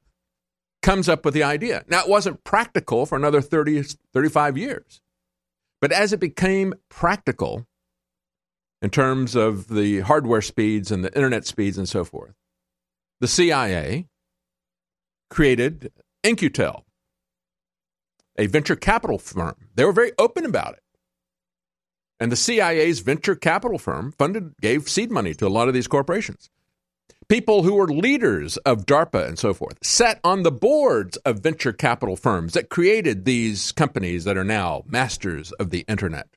comes up with the idea. Now, it wasn't practical for another 30, 35 years. But as it became practical in terms of the hardware speeds and the internet speeds and so forth, the CIA created In-Q-Tel, a venture capital firm. They were very open about it. And the CIA's venture capital firm funded, gave seed money to a lot of these corporations. People who were leaders of DARPA and so forth sat on the boards of venture capital firms that created these companies that are now masters of the internet.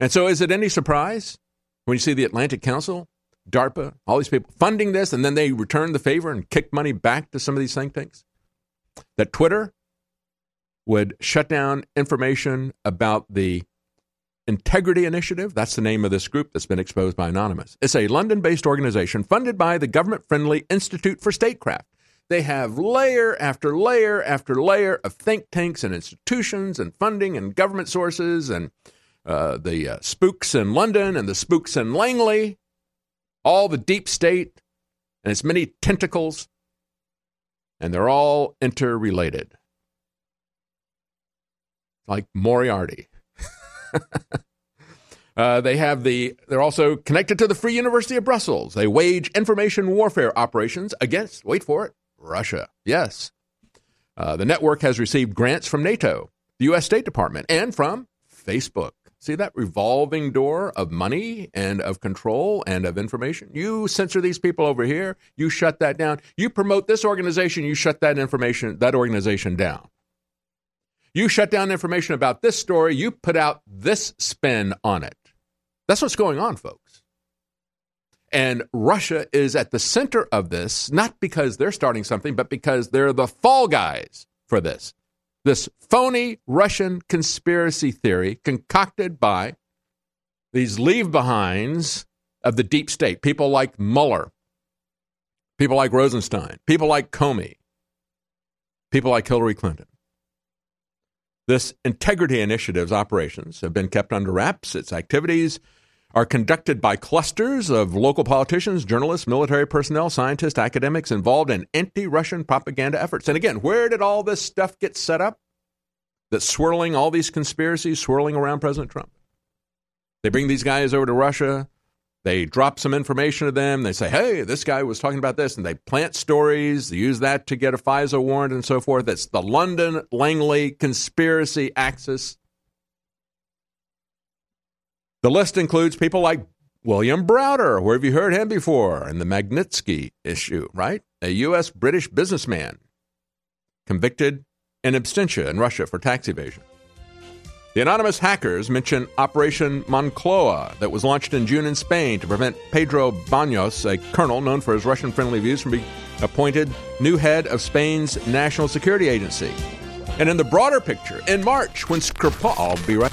And so, is it any surprise when you see the Atlantic Council, DARPA, all these people funding this, and then they return the favor and kick money back to some of these think tanks? That Twitter would shut down information about the Integrity Initiative. That's the name of this group that's been exposed by Anonymous. It's a London based organization funded by the government friendly Institute for Statecraft. They have layer after layer after layer of think tanks and institutions and funding and government sources and uh, the uh, spooks in London and the spooks in Langley, all the deep state and its many tentacles, and they're all interrelated like Moriarty. uh, they have the. They're also connected to the Free University of Brussels. They wage information warfare operations against. Wait for it, Russia. Yes, uh, the network has received grants from NATO, the U.S. State Department, and from Facebook. See that revolving door of money and of control and of information? You censor these people over here, you shut that down. You promote this organization, you shut that information, that organization down. You shut down information about this story, you put out this spin on it. That's what's going on, folks. And Russia is at the center of this, not because they're starting something, but because they're the fall guys for this. This phony Russian conspiracy theory concocted by these leave behinds of the deep state, people like Mueller, people like Rosenstein, people like Comey, people like Hillary Clinton. This Integrity Initiative's operations have been kept under wraps. Its activities are conducted by clusters of local politicians, journalists, military personnel, scientists, academics involved in anti Russian propaganda efforts. And again, where did all this stuff get set up? That's swirling all these conspiracies swirling around President Trump. They bring these guys over to Russia. They drop some information to them. They say, hey, this guy was talking about this. And they plant stories, they use that to get a FISA warrant and so forth. It's the London Langley conspiracy axis. The list includes people like William Browder. Where have you heard him before? In the Magnitsky issue, right? A U.S. British businessman convicted in absentia in Russia for tax evasion. The anonymous hackers mention Operation Moncloa that was launched in June in Spain to prevent Pedro Baños, a colonel known for his Russian friendly views, from being appointed new head of Spain's National Security Agency. And in the broader picture, in March, when Skripal, I'll be right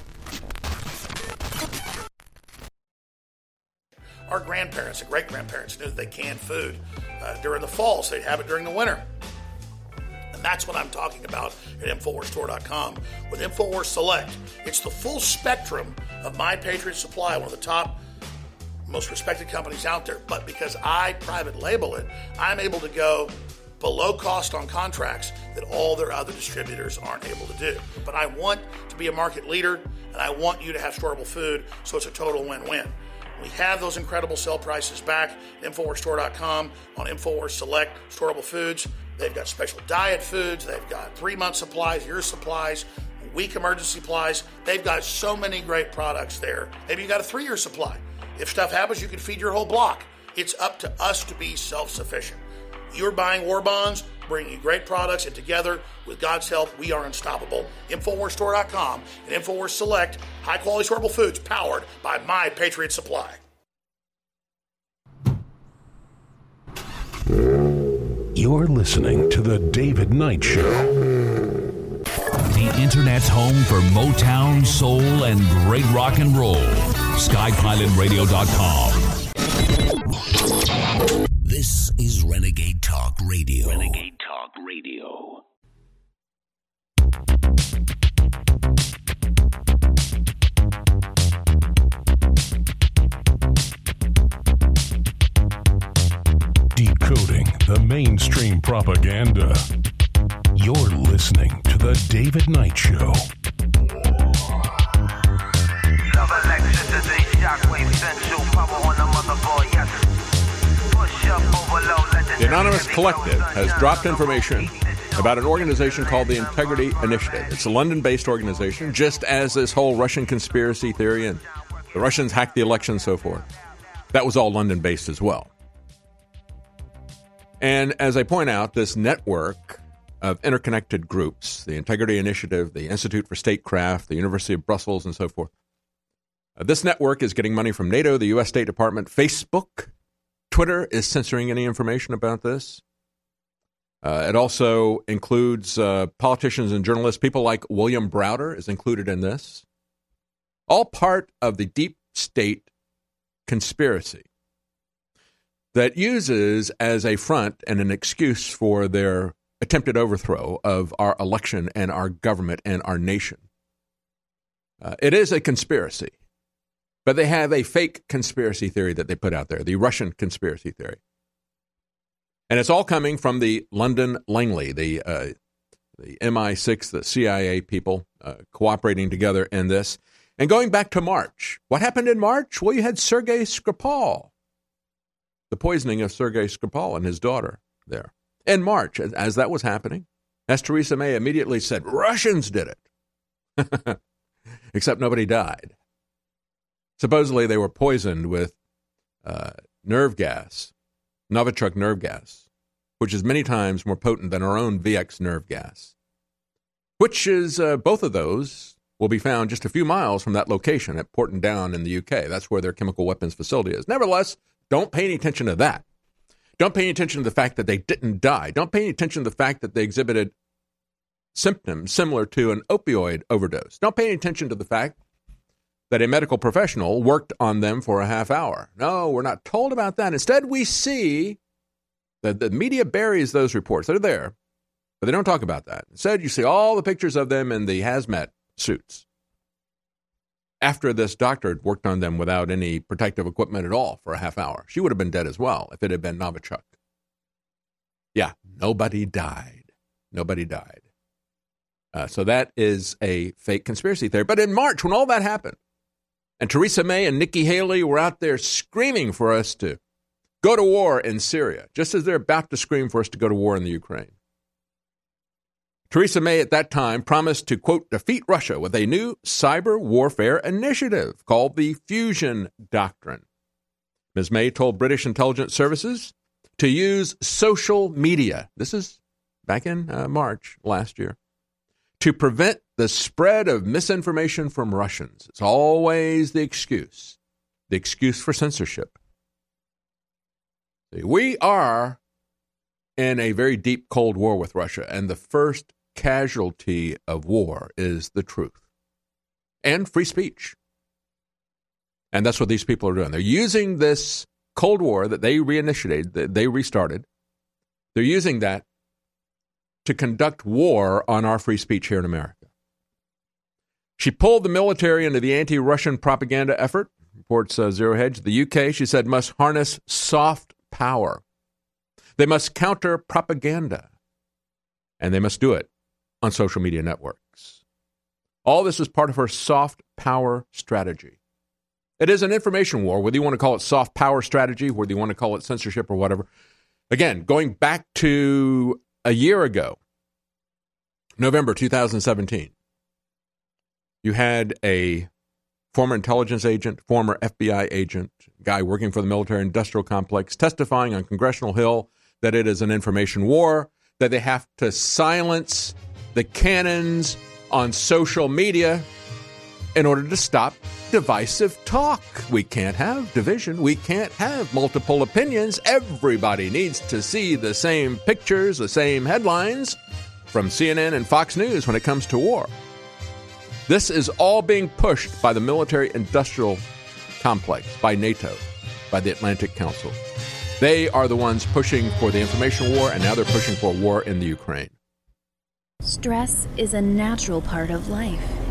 Our grandparents and great grandparents knew that they canned food uh, during the fall, so they'd have it during the winter. And that's what I'm talking about at InfoWarsStore.com with InfoWars Select. It's the full spectrum of My Patriot Supply, one of the top, most respected companies out there. But because I private label it, I'm able to go below cost on contracts that all their other distributors aren't able to do. But I want to be a market leader and I want you to have storable food, so it's a total win win. We have those incredible sale prices back InfoWarsStore.com on InfoWars Select Storable Foods. They've got special diet foods. They've got three month supplies, year supplies. week emergency supplies. They've got so many great products there. Maybe you got a three year supply. If stuff happens, you can feed your whole block. It's up to us to be self sufficient. You're buying war bonds, bringing you great products, and together, with God's help, we are unstoppable. InfoWarsStore.com and InfoWars Select, high quality storable foods powered by My Patriot Supply. You're listening to The David Knight Show. The Internet's home for Motown, soul, and great rock and roll. SkyPilotRadio.com. This is Renegade Talk Radio. Renegade Talk Radio. Decoding the mainstream propaganda. You're listening to The David Knight Show. The Anonymous Collective has dropped information about an organization called the Integrity Initiative. It's a London based organization, just as this whole Russian conspiracy theory and the Russians hacked the election and so forth. That was all London based as well. And as I point out, this network of interconnected groups, the Integrity Initiative, the Institute for Statecraft, the University of Brussels, and so forth, uh, this network is getting money from NATO, the U.S. State Department, Facebook, Twitter is censoring any information about this. Uh, it also includes uh, politicians and journalists. People like William Browder is included in this. All part of the deep state conspiracy that uses as a front and an excuse for their attempted overthrow of our election and our government and our nation. Uh, it is a conspiracy. But they have a fake conspiracy theory that they put out there, the Russian conspiracy theory. And it's all coming from the London Langley, the, uh, the MI6, the CIA people uh, cooperating together in this. And going back to March, what happened in March? Well, you had Sergei Skripal, the poisoning of Sergei Skripal and his daughter there. In March, as, as that was happening, as Theresa May immediately said, Russians did it. Except nobody died. Supposedly, they were poisoned with uh, nerve gas, Novichok nerve gas, which is many times more potent than our own VX nerve gas, which is uh, both of those will be found just a few miles from that location at Porton Down in the UK. That's where their chemical weapons facility is. Nevertheless, don't pay any attention to that. Don't pay any attention to the fact that they didn't die. Don't pay any attention to the fact that they exhibited symptoms similar to an opioid overdose. Don't pay any attention to the fact that a medical professional worked on them for a half hour. No, we're not told about that. Instead, we see that the media buries those reports. They're there, but they don't talk about that. Instead, you see all the pictures of them in the hazmat suits. After this doctor had worked on them without any protective equipment at all for a half hour, she would have been dead as well if it had been Novichok. Yeah, nobody died. Nobody died. Uh, so that is a fake conspiracy theory. But in March, when all that happened, and Theresa May and Nikki Haley were out there screaming for us to go to war in Syria, just as they're about to scream for us to go to war in the Ukraine. Theresa May at that time promised to, quote, defeat Russia with a new cyber warfare initiative called the Fusion Doctrine. Ms. May told British intelligence services to use social media. This is back in uh, March last year to prevent the spread of misinformation from Russians. It's always the excuse, the excuse for censorship. We are in a very deep Cold War with Russia, and the first casualty of war is the truth and free speech. And that's what these people are doing. They're using this Cold War that they reinitiated, that they restarted. They're using that to conduct war on our free speech here in America. She pulled the military into the anti Russian propaganda effort, reports uh, Zero Hedge. The UK, she said, must harness soft power. They must counter propaganda, and they must do it on social media networks. All this is part of her soft power strategy. It is an information war, whether you want to call it soft power strategy, whether you want to call it censorship or whatever. Again, going back to a year ago, November 2017, You had a former intelligence agent, former FBI agent, guy working for the military industrial complex, testifying on Congressional Hill that it is an information war, that they have to silence the cannons on social media in order to stop divisive talk. We can't have division. We can't have multiple opinions. Everybody needs to see the same pictures, the same headlines from CNN and Fox News when it comes to war. This is all being pushed by the military industrial complex, by NATO, by the Atlantic Council. They are the ones pushing for the information war, and now they're pushing for a war in the Ukraine. Stress is a natural part of life.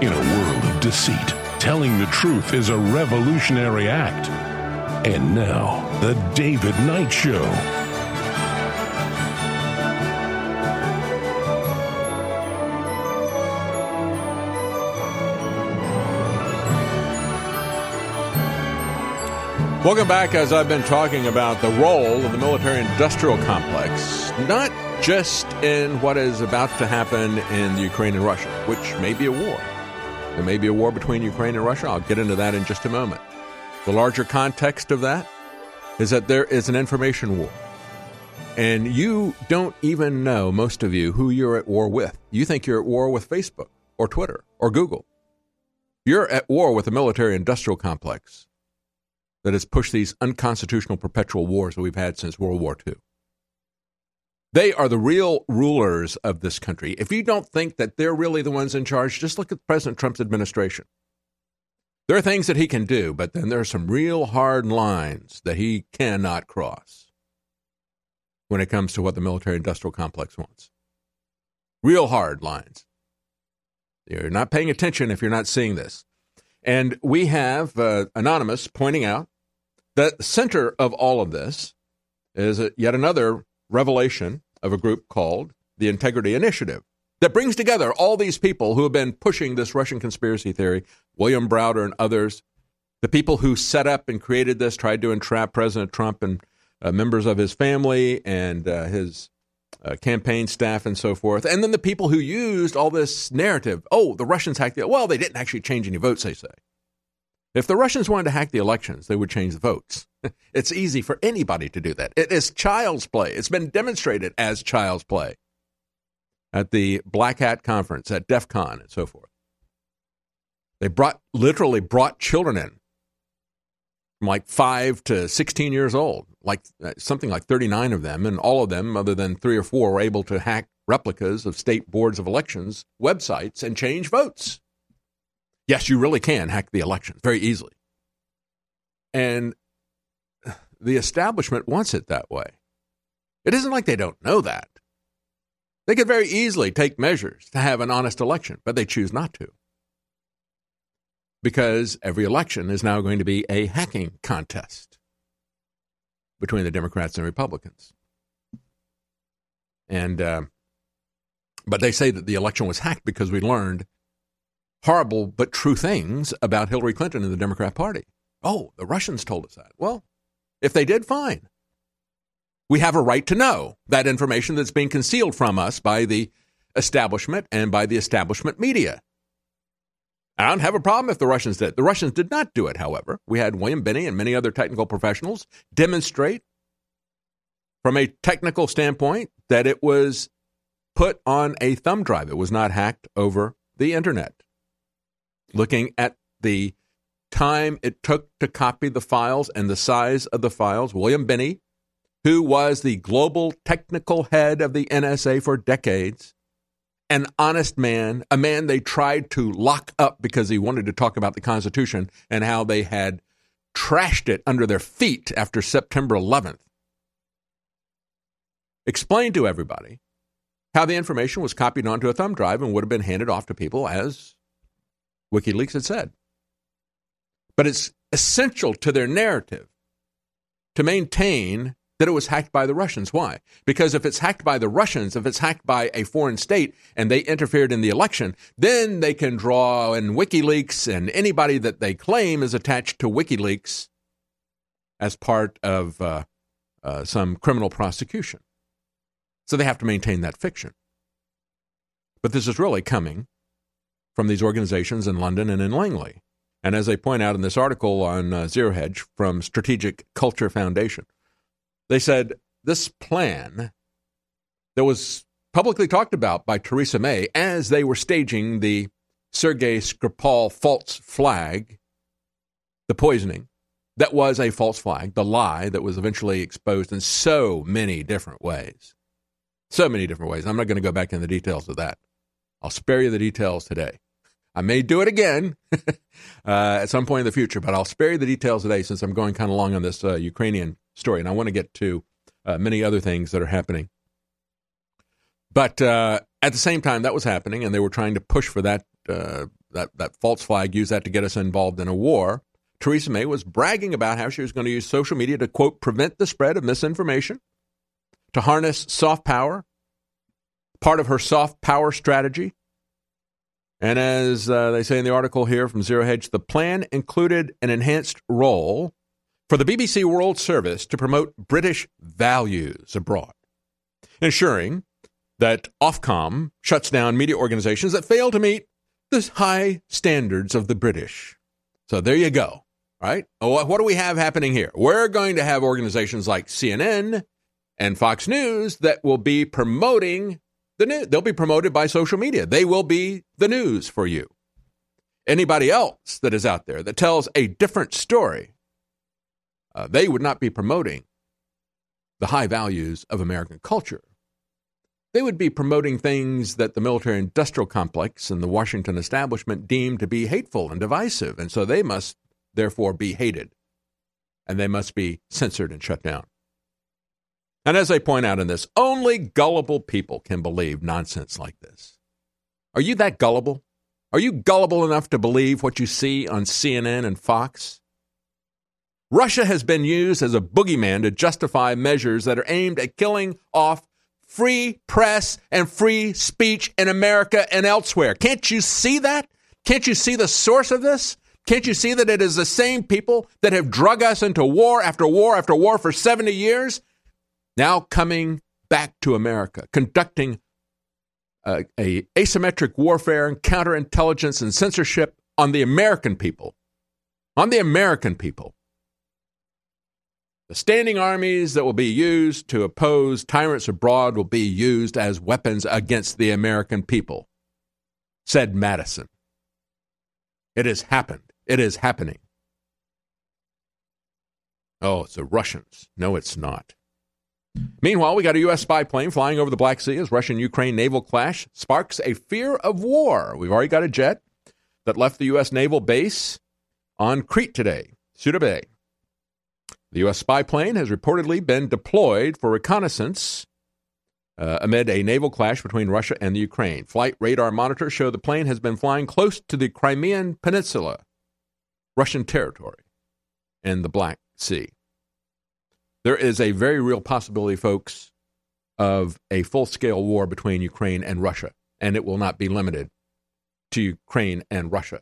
In a world of deceit, telling the truth is a revolutionary act. And now, The David Knight Show. Welcome back as I've been talking about the role of the military industrial complex, not just in what is about to happen in the Ukraine and Russia, which may be a war. There may be a war between Ukraine and Russia. I'll get into that in just a moment. The larger context of that is that there is an information war. And you don't even know, most of you, who you're at war with. You think you're at war with Facebook or Twitter or Google. You're at war with the military industrial complex that has pushed these unconstitutional perpetual wars that we've had since World War II. They are the real rulers of this country. If you don't think that they're really the ones in charge, just look at President Trump's administration. There are things that he can do, but then there are some real hard lines that he cannot cross when it comes to what the military industrial complex wants. Real hard lines. You're not paying attention if you're not seeing this. And we have uh, Anonymous pointing out that the center of all of this is yet another revelation of a group called the Integrity Initiative that brings together all these people who have been pushing this Russian conspiracy theory, William Browder and others, the people who set up and created this, tried to entrap President Trump and uh, members of his family and uh, his uh, campaign staff and so forth, and then the people who used all this narrative. Oh, the Russians hacked the. Well, they didn't actually change any votes. They say. If the Russians wanted to hack the elections, they would change the votes. it's easy for anybody to do that. It is child's play. It's been demonstrated as child's play at the Black Hat Conference, at DEF CON, and so forth. They brought literally brought children in from like five to 16 years old, like uh, something like 39 of them, and all of them, other than three or four, were able to hack replicas of state boards of elections websites and change votes. Yes, you really can hack the election very easily. And the establishment wants it that way. It isn't like they don't know that. They could very easily take measures to have an honest election, but they choose not to. Because every election is now going to be a hacking contest between the Democrats and Republicans. And, uh, but they say that the election was hacked because we learned horrible but true things about Hillary Clinton and the Democrat Party. Oh, the Russians told us that. Well, if they did, fine. We have a right to know that information that's being concealed from us by the establishment and by the establishment media. I don't have a problem if the Russians did. The Russians did not do it, however. We had William Binney and many other technical professionals demonstrate from a technical standpoint that it was put on a thumb drive. It was not hacked over the internet. Looking at the time it took to copy the files and the size of the files, William Binney, who was the global technical head of the NSA for decades, an honest man, a man they tried to lock up because he wanted to talk about the Constitution and how they had trashed it under their feet after September 11th. Explained to everybody how the information was copied onto a thumb drive and would have been handed off to people as WikiLeaks had said. But it's essential to their narrative to maintain that it was hacked by the Russians. Why? Because if it's hacked by the Russians, if it's hacked by a foreign state and they interfered in the election, then they can draw in WikiLeaks and anybody that they claim is attached to WikiLeaks as part of uh, uh, some criminal prosecution. So they have to maintain that fiction. But this is really coming from these organizations in London and in Langley. And as they point out in this article on uh, Zero Hedge from Strategic Culture Foundation, they said this plan that was publicly talked about by Theresa May as they were staging the Sergei Skripal false flag, the poisoning, that was a false flag, the lie that was eventually exposed in so many different ways. So many different ways. I'm not going to go back into the details of that. I'll spare you the details today. I may do it again uh, at some point in the future, but I'll spare you the details today since I'm going kind of long on this uh, Ukrainian story, and I want to get to uh, many other things that are happening. But uh, at the same time, that was happening, and they were trying to push for that uh, that that false flag, use that to get us involved in a war. Theresa May was bragging about how she was going to use social media to quote prevent the spread of misinformation, to harness soft power, part of her soft power strategy. And as uh, they say in the article here from Zero Hedge, the plan included an enhanced role for the BBC World Service to promote British values abroad, ensuring that Ofcom shuts down media organizations that fail to meet the high standards of the British. So there you go, right? What do we have happening here? We're going to have organizations like CNN and Fox News that will be promoting the news. They'll be promoted by social media. They will be the news for you. Anybody else that is out there that tells a different story uh, they would not be promoting the high values of American culture. They would be promoting things that the military industrial complex and the Washington establishment deem to be hateful and divisive, and so they must therefore be hated and they must be censored and shut down. And as I point out in this, only gullible people can believe nonsense like this. Are you that gullible? Are you gullible enough to believe what you see on CNN and Fox? Russia has been used as a boogeyman to justify measures that are aimed at killing off free press and free speech in America and elsewhere. Can't you see that? Can't you see the source of this? Can't you see that it is the same people that have drug us into war after war after war for 70 years, now coming back to America, conducting a, a asymmetric warfare and counterintelligence and censorship on the American people, on the American people. The standing armies that will be used to oppose tyrants abroad will be used as weapons against the American people, said Madison. It has happened. It is happening. Oh, it's the Russians. No, it's not. Meanwhile, we got a U.S. spy plane flying over the Black Sea as Russian Ukraine naval clash sparks a fear of war. We've already got a jet that left the U.S. naval base on Crete today, Suda Bay. The U.S. spy plane has reportedly been deployed for reconnaissance uh, amid a naval clash between Russia and the Ukraine. Flight radar monitors show the plane has been flying close to the Crimean Peninsula, Russian territory, in the Black Sea. There is a very real possibility, folks, of a full scale war between Ukraine and Russia, and it will not be limited to Ukraine and Russia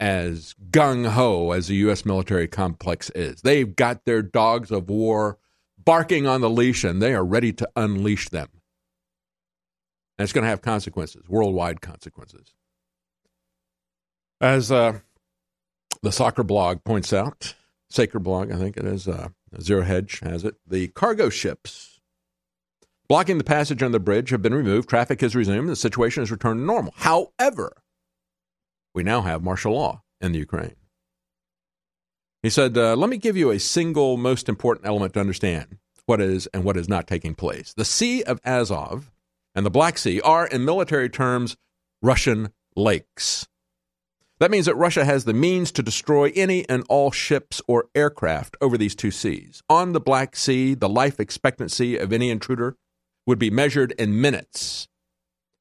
as gung ho as the U.S. military complex is. They've got their dogs of war barking on the leash and they are ready to unleash them. And it's going to have consequences, worldwide consequences. As uh, the Saker blog points out, Sacred blog, I think it is, uh, Zero Hedge has it. The cargo ships blocking the passage on the bridge have been removed. Traffic has resumed. The situation has returned to normal. However, we now have martial law in the Ukraine. He said, uh, Let me give you a single most important element to understand what is and what is not taking place. The Sea of Azov and the Black Sea are, in military terms, Russian lakes. That means that Russia has the means to destroy any and all ships or aircraft over these two seas. On the Black Sea, the life expectancy of any intruder would be measured in minutes.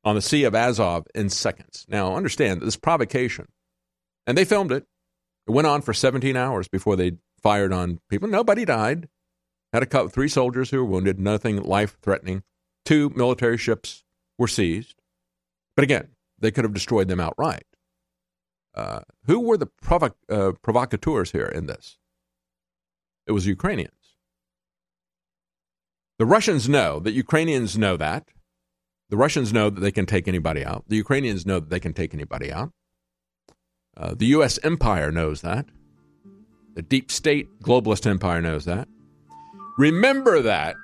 On the Sea of Azov, in seconds. Now, understand this provocation, and they filmed it, it went on for 17 hours before they fired on people. Nobody died. Had a couple, three soldiers who were wounded, nothing life threatening. Two military ships were seized. But again, they could have destroyed them outright. Uh, who were the provo- uh, provocateurs here in this? It was Ukrainians. The Russians know that Ukrainians know that. The Russians know that they can take anybody out. The Ukrainians know that they can take anybody out. Uh, the U.S. empire knows that. The deep state globalist empire knows that. Remember that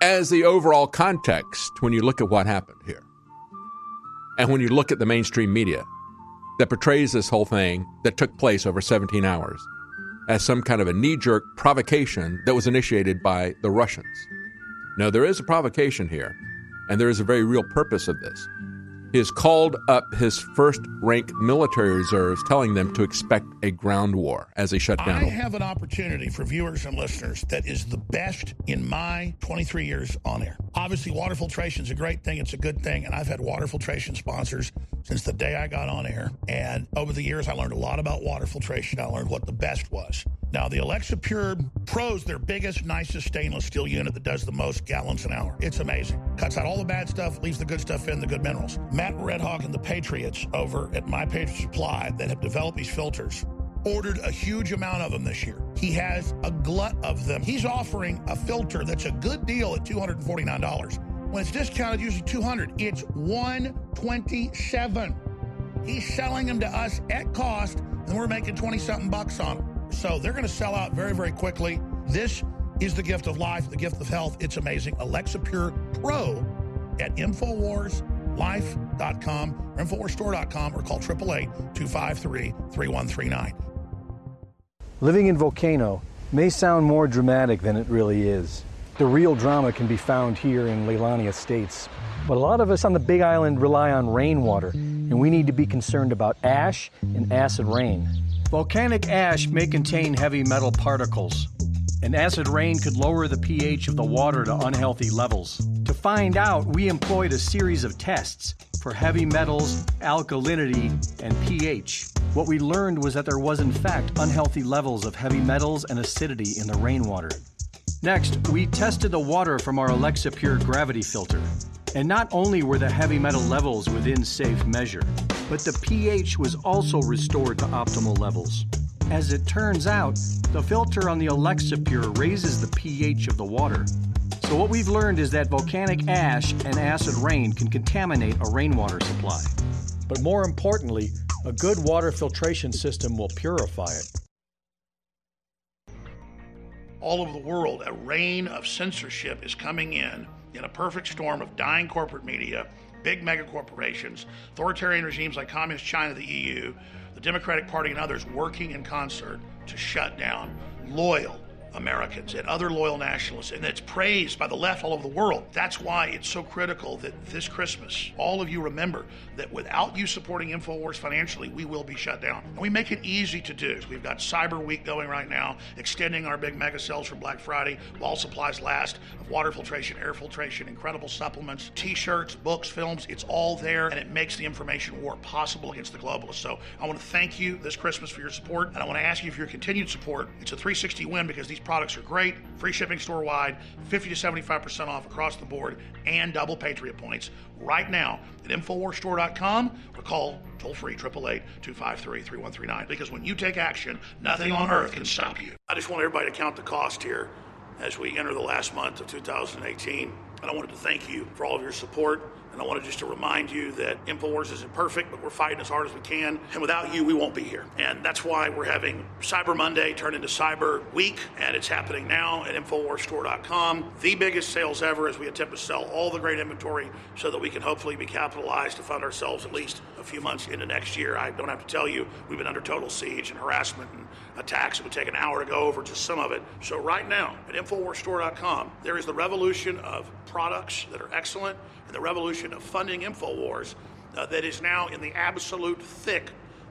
as the overall context when you look at what happened here. And when you look at the mainstream media that portrays this whole thing that took place over 17 hours as some kind of a knee jerk provocation that was initiated by the Russians. No, there is a provocation here, and there is a very real purpose of this. He has called up his first rank military reserves, telling them to expect a ground war as they shut down. I have an opportunity for viewers and listeners that is the best in my 23 years on air. Obviously, water filtration is a great thing, it's a good thing, and I've had water filtration sponsors since the day I got on air. And over the years, I learned a lot about water filtration. I learned what the best was. Now, the Alexa Pure Pro's their biggest, nicest stainless steel unit that does the most gallons an hour. It's amazing. Cuts out all the bad stuff, leaves the good stuff in, the good minerals. Matt Redhawk and the Patriots over at My Patriot Supply that have developed these filters ordered a huge amount of them this year. He has a glut of them. He's offering a filter that's a good deal at $249. When it's discounted, usually 200. It's 127. He's selling them to us at cost, and we're making 20 something bucks on them. So they're going to sell out very, very quickly. This is the gift of life, the gift of health. It's amazing. Alexa Pure Pro at InfoWarsLife.com or InfoWarsStore.com or call 888-253-3139. Living in Volcano may sound more dramatic than it really is. The real drama can be found here in Leilani Estates. But a lot of us on the Big Island rely on rainwater, and we need to be concerned about ash and acid rain. Volcanic ash may contain heavy metal particles, and acid rain could lower the pH of the water to unhealthy levels. To find out, we employed a series of tests for heavy metals, alkalinity, and pH. What we learned was that there was, in fact, unhealthy levels of heavy metals and acidity in the rainwater. Next, we tested the water from our Alexa Pure gravity filter. And not only were the heavy metal levels within safe measure, but the pH was also restored to optimal levels. As it turns out, the filter on the Alexa Pure raises the pH of the water. So, what we've learned is that volcanic ash and acid rain can contaminate a rainwater supply. But more importantly, a good water filtration system will purify it. All over the world, a rain of censorship is coming in in a perfect storm of dying corporate media, big mega corporations, authoritarian regimes like Communist China, the EU, the Democratic Party, and others working in concert to shut down loyal Americans and other loyal nationalists, and it's praised by the left all over the world. That's why it's so critical that this Christmas, all of you remember that without you supporting InfoWars financially, we will be shut down. And we make it easy to do. We've got Cyber Week going right now, extending our big mega sales for Black Friday while supplies last of water filtration, air filtration, incredible supplements, t shirts, books, films. It's all there, and it makes the information war possible against the globalists. So I want to thank you this Christmas for your support, and I want to ask you for your continued support. It's a 360 win because these products are great, free shipping store wide, 50 to 75% off across the board, and double Patriot points right now at InfoWarsStore.com or call toll free 888 253 3139 because when you take action, nothing on earth can stop you. I just want everybody to count the cost here as we enter the last month of 2018. And I wanted to thank you for all of your support. And I wanted just to remind you that InfoWars isn't perfect, but we're fighting as hard as we can. And without you, we won't be here. And that's why we're having Cyber Monday turn into Cyber Week. And it's happening now at InfoWarsStore.com. The biggest sales ever as we attempt to sell all the great inventory so that we can hopefully be capitalized to fund ourselves at least a few months into next year. I don't have to tell you, we've been under total siege and harassment and attacks. It would take an hour to go over just some of it. So right now at InfoWarsStore.com, there is the revolution of products that are excellent and the revolution of funding InfoWars uh, that is now in the absolute thick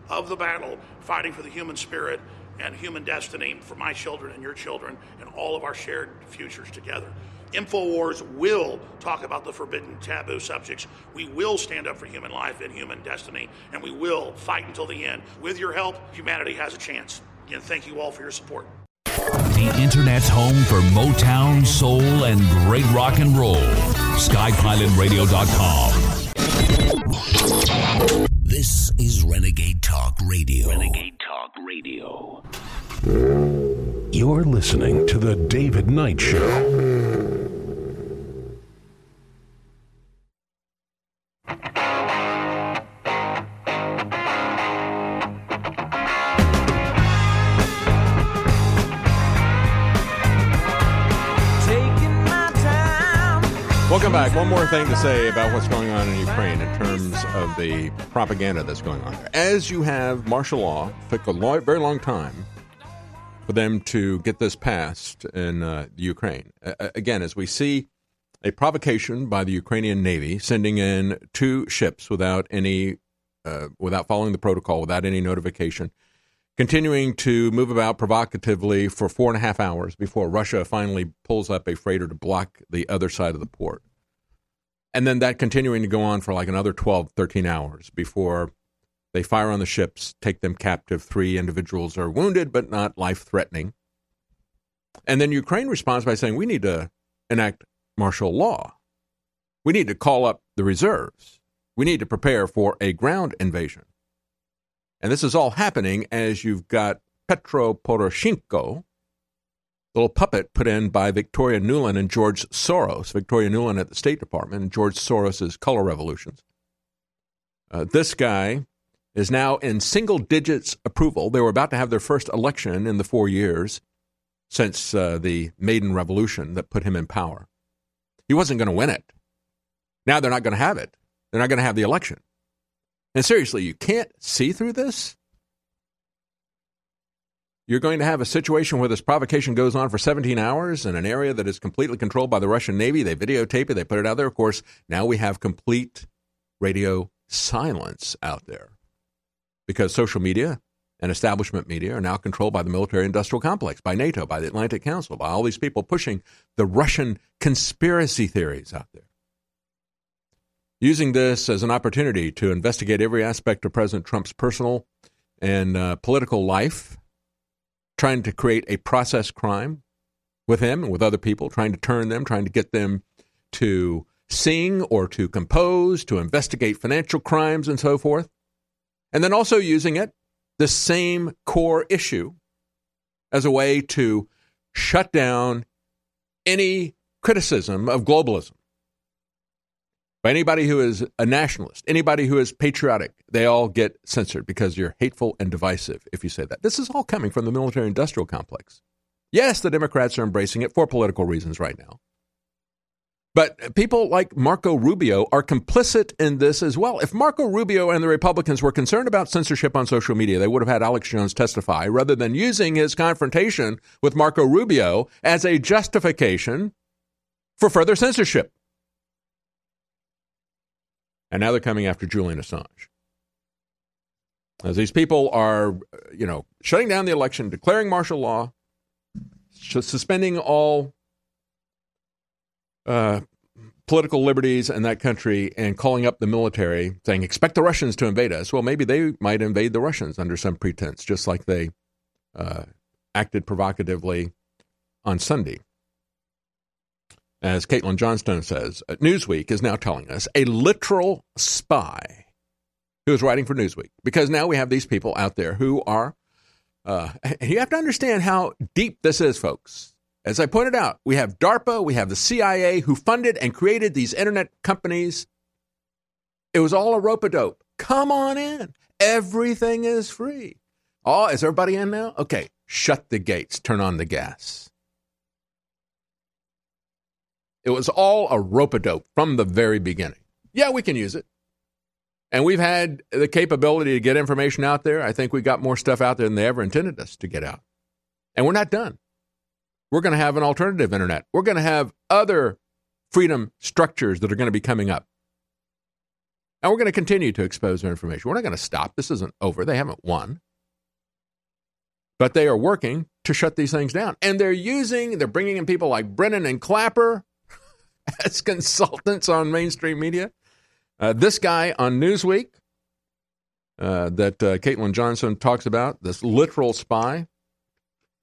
of the battle, fighting for the human spirit and human destiny for my children and your children and all of our shared futures together. InfoWars will talk about the forbidden taboo subjects. We will stand up for human life and human destiny, and we will fight until the end. With your help, humanity has a chance. And thank you all for your support. The Internet's home for Motown, soul, and great rock and roll. SkyPilotRadio.com. This is Renegade Talk Radio. Renegade Talk Radio. You're listening to The David Knight Show. Welcome back. One more thing to say about what's going on in Ukraine in terms of the propaganda that's going on there. As you have martial law, took a long, very long time for them to get this passed in uh, Ukraine. Uh, again, as we see a provocation by the Ukrainian Navy sending in two ships without any, uh, without following the protocol, without any notification, continuing to move about provocatively for four and a half hours before Russia finally pulls up a freighter to block the other side of the port. And then that continuing to go on for like another 12, 13 hours before they fire on the ships, take them captive. Three individuals are wounded, but not life threatening. And then Ukraine responds by saying, we need to enact martial law. We need to call up the reserves. We need to prepare for a ground invasion. And this is all happening as you've got Petro Poroshenko, little puppet put in by Victoria Nuland and George Soros. Victoria Nuland at the State Department and George Soros' color revolutions. Uh, this guy is now in single digits approval. They were about to have their first election in the four years since uh, the Maidan Revolution that put him in power. He wasn't going to win it. Now they're not going to have it. They're not going to have the election. And seriously, you can't see through this? You're going to have a situation where this provocation goes on for 17 hours in an area that is completely controlled by the Russian Navy. They videotape it, they put it out there. Of course, now we have complete radio silence out there because social media and establishment media are now controlled by the military industrial complex, by NATO, by the Atlantic Council, by all these people pushing the Russian conspiracy theories out there. Using this as an opportunity to investigate every aspect of President Trump's personal and uh, political life trying to create a process crime with him and with other people, trying to turn them, trying to get them to sing or to compose, to investigate financial crimes and so forth. And then also using it, the same core issue, as a way to shut down any criticism of globalism. Anybody who is a nationalist, anybody who is patriotic, they all get censored because you're hateful and divisive if you say that. This is all coming from the military industrial complex. Yes, the Democrats are embracing it for political reasons right now. But people like Marco Rubio are complicit in this as well. If Marco Rubio and the Republicans were concerned about censorship on social media, they would have had Alex Jones testify rather than using his confrontation with Marco Rubio as a justification for further censorship. And now they're coming after Julian Assange. As these people are, you know, shutting down the election, declaring martial law, suspending all uh, political liberties in that country, and calling up the military, saying, expect the Russians to invade us. Well, maybe they might invade the Russians under some pretense, just like they uh, acted provocatively on Sunday. As Caitlin Johnstone says, uh, Newsweek is now telling us a literal spy who is writing for Newsweek, because now we have these people out there who are, uh, and you have to understand how deep this is, folks. As I pointed out, we have DARPA, we have the CIA who funded and created these internet companies It was all a rope a dope. Come on in. Everything is free. Oh, is everybody in now? Okay, shut the gates, turn on the gas. It was all a rope a dope from the very beginning. Yeah, we can use it. And we've had the capability to get information out there. I think we got more stuff out there than they ever intended us to get out. And we're not done. We're going to have an alternative internet. We're going to have other freedom structures that are going to be coming up. And we're going to continue to expose their information. We're not going to stop. This isn't over. They haven't won. But they are working to shut these things down. And they're using, they're bringing in people like Brennan and Clapper as consultants on mainstream media. Uh, this guy on Newsweek uh, that uh, Caitlin Johnstone talks about, this literal spy,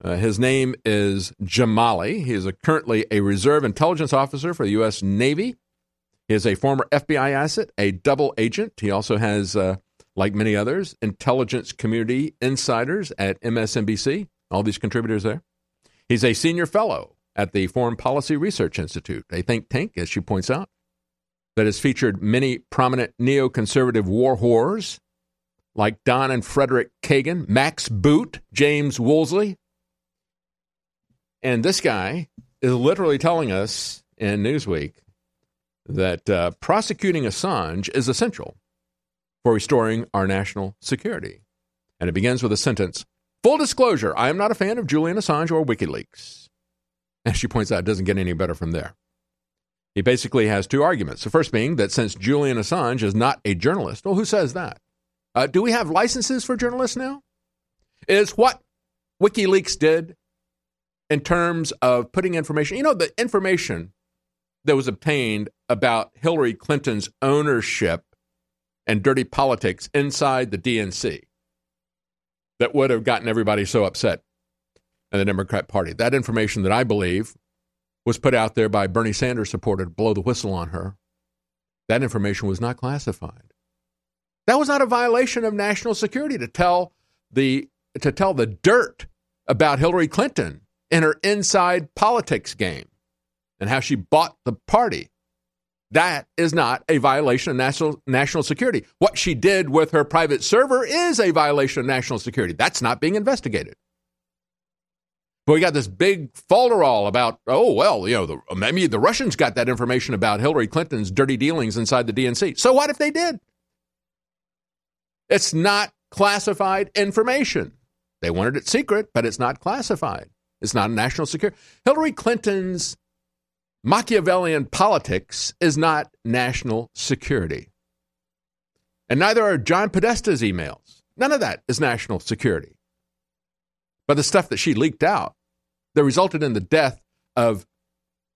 uh, his name is Jamali. He is a, currently a reserve intelligence officer for the U.S. Navy. He is a former FBI asset, a double agent. He also has, uh, like many others, intelligence community insiders at MSNBC, all these contributors there. He's a senior fellow at the Foreign Policy Research Institute, a think tank, as she points out, that has featured many prominent neoconservative war like Don and Frederick Kagan, Max Boot, James Woolsey, and this guy is literally telling us in Newsweek that uh, prosecuting Assange is essential for restoring our national security. And it begins with a sentence Full disclosure, I am not a fan of Julian Assange or WikiLeaks. And she points out it doesn't get any better from there. He basically has two arguments. The first being that since Julian Assange is not a journalist, well, who says that? Uh, do we have licenses for journalists now? Is what WikiLeaks did in terms of putting information. You know, the information that was obtained about Hillary Clinton's ownership and dirty politics inside the DNC that would have gotten everybody so upset in the Democrat Party. That information that I believe was put out there by Bernie Sanders supporter to blow the whistle on her. That information was not classified. That was not a violation of national security to tell the to tell the dirt about Hillary Clinton and her inside politics game and how she bought the party. That is not a violation of national, national security. What she did with her private server is a violation of national security. That's not being investigated. But we got this big falderall about, oh, well, you know, the, maybe the Russians got that information about Hillary Clinton's dirty dealings inside the DNC. So what if they did? It's not classified information. They wanted it secret, but it's not classified. It's not national security. Hillary Clinton's Machiavellian politics is not national security. And neither are John Podesta's emails. None of that is national security. But the stuff that she leaked out that resulted in the death of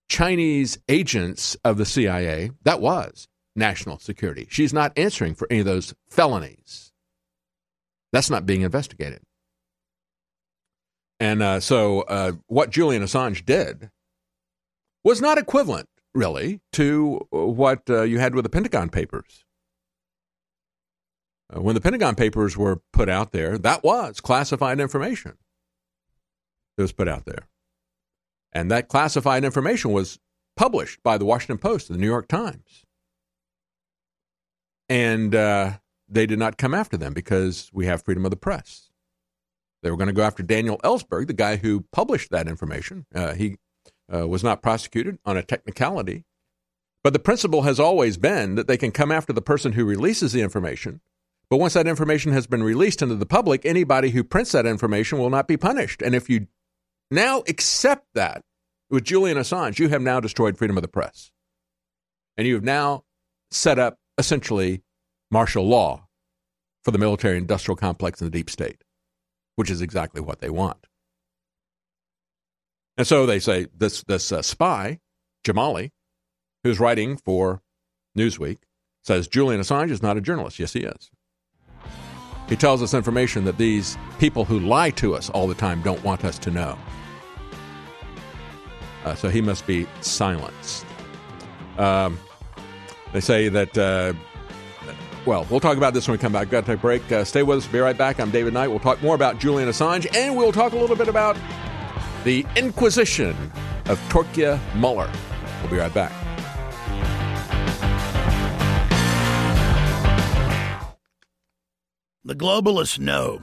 Chinese agents of the CIA, that was national security. She's not answering for any of those felonies. That's not being investigated. And uh, so, uh, what Julian Assange did was not equivalent, really, to what uh, you had with the Pentagon Papers. Uh, when the Pentagon Papers were put out there, that was classified information that was put out there. And that classified information was published by the Washington Post and the New York Times. And uh, they did not come after them because we have freedom of the press. They were going to go after Daniel Ellsberg, the guy who published that information. Uh, he uh, was not prosecuted on a technicality. But the principle has always been that they can come after the person who releases the information. But once that information has been released into the public, anybody who prints that information will not be punished. And if you now accept that with Julian Assange, you have now destroyed freedom of the press. And you have now set up essentially martial law for the military industrial complex and the deep state which is exactly what they want. And so they say this this uh, spy, Jamali, who's writing for Newsweek, says Julian Assange is not a journalist. Yes, he is. He tells us information that these people who lie to us all the time don't want us to know. Uh, so he must be silenced. Um, they say that uh, well, we'll talk about this when we come back. Got to take a break. Uh, stay with us. Be right back. I'm David Knight. We'll talk more about Julian Assange, and we'll talk a little bit about the Inquisition of Torquia Mueller. We'll be right back. The globalists know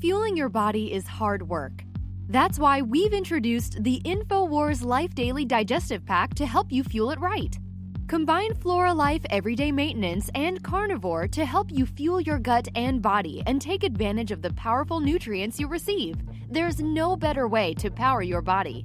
Fueling your body is hard work. That's why we've introduced the InfoWars Life Daily Digestive Pack to help you fuel it right. Combine Flora Life Everyday Maintenance and Carnivore to help you fuel your gut and body and take advantage of the powerful nutrients you receive. There's no better way to power your body.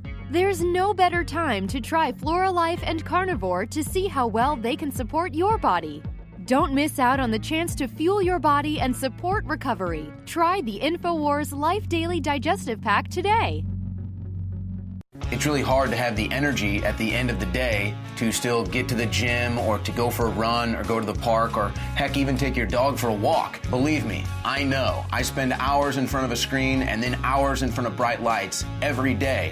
There's no better time to try Flora Life and Carnivore to see how well they can support your body. Don't miss out on the chance to fuel your body and support recovery. Try the InfoWars Life Daily Digestive Pack today. It's really hard to have the energy at the end of the day to still get to the gym or to go for a run or go to the park or heck, even take your dog for a walk. Believe me, I know. I spend hours in front of a screen and then hours in front of bright lights every day.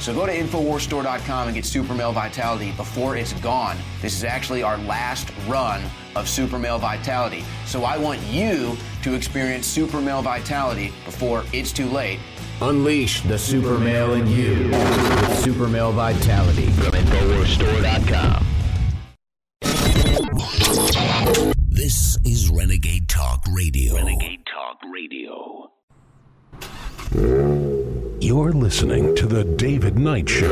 So go to InfoWarsStore.com and get Super Male Vitality before it's gone. This is actually our last run of Super Male Vitality. So I want you to experience Super Male Vitality before it's too late. Unleash the super male in you. Super Male Vitality from InfoWarsStore.com. This is Renegade Talk Radio. Renegade Talk Radio. You're listening to The David Knight Show.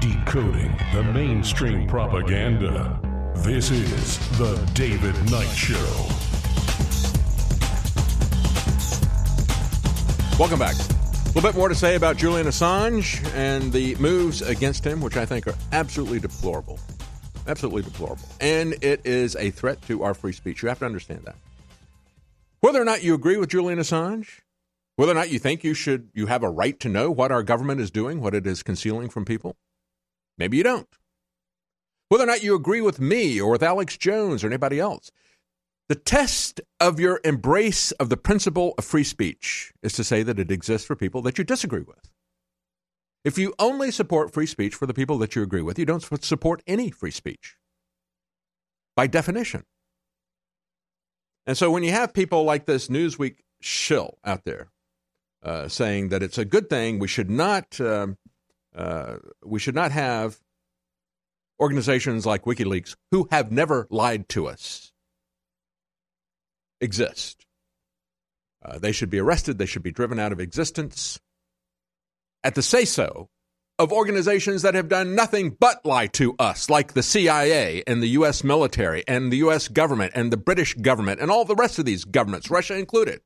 Decoding the mainstream propaganda. This is The David Knight Show. Welcome back. A little bit more to say about Julian Assange and the moves against him, which I think are absolutely deplorable. Absolutely deplorable. And it is a threat to our free speech. You have to understand that. Whether or not you agree with Julian Assange, whether or not you think you should you have a right to know what our government is doing, what it is concealing from people, maybe you don't. whether or not you agree with me or with Alex Jones or anybody else. The test of your embrace of the principle of free speech is to say that it exists for people that you disagree with. If you only support free speech for the people that you agree with, you don't support any free speech by definition. And so when you have people like this Newsweek shill out there uh, saying that it's a good thing, we should not um, uh, we should not have organizations like WikiLeaks who have never lied to us exist. Uh, they should be arrested. They should be driven out of existence. At the say so of organizations that have done nothing but lie to us, like the CIA and the U.S. military and the U.S. government and the British government and all the rest of these governments, Russia included.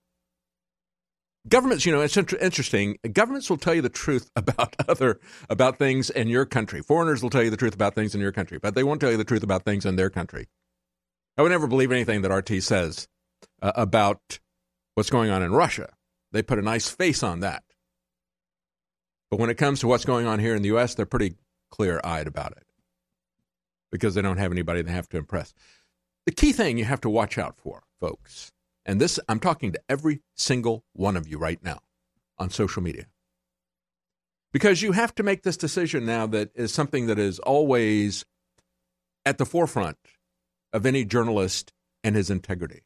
Governments, you know, it's inter- interesting. Governments will tell you the truth about other about things in your country. Foreigners will tell you the truth about things in your country, but they won't tell you the truth about things in their country. I would never believe anything that RT says uh, about what's going on in Russia. They put a nice face on that. But when it comes to what's going on here in the U.S., they're pretty clear eyed about it because they don't have anybody they have to impress. The key thing you have to watch out for, folks, and this I'm talking to every single one of you right now on social media. Because you have to make this decision now that is something that is always at the forefront of any journalist and his integrity.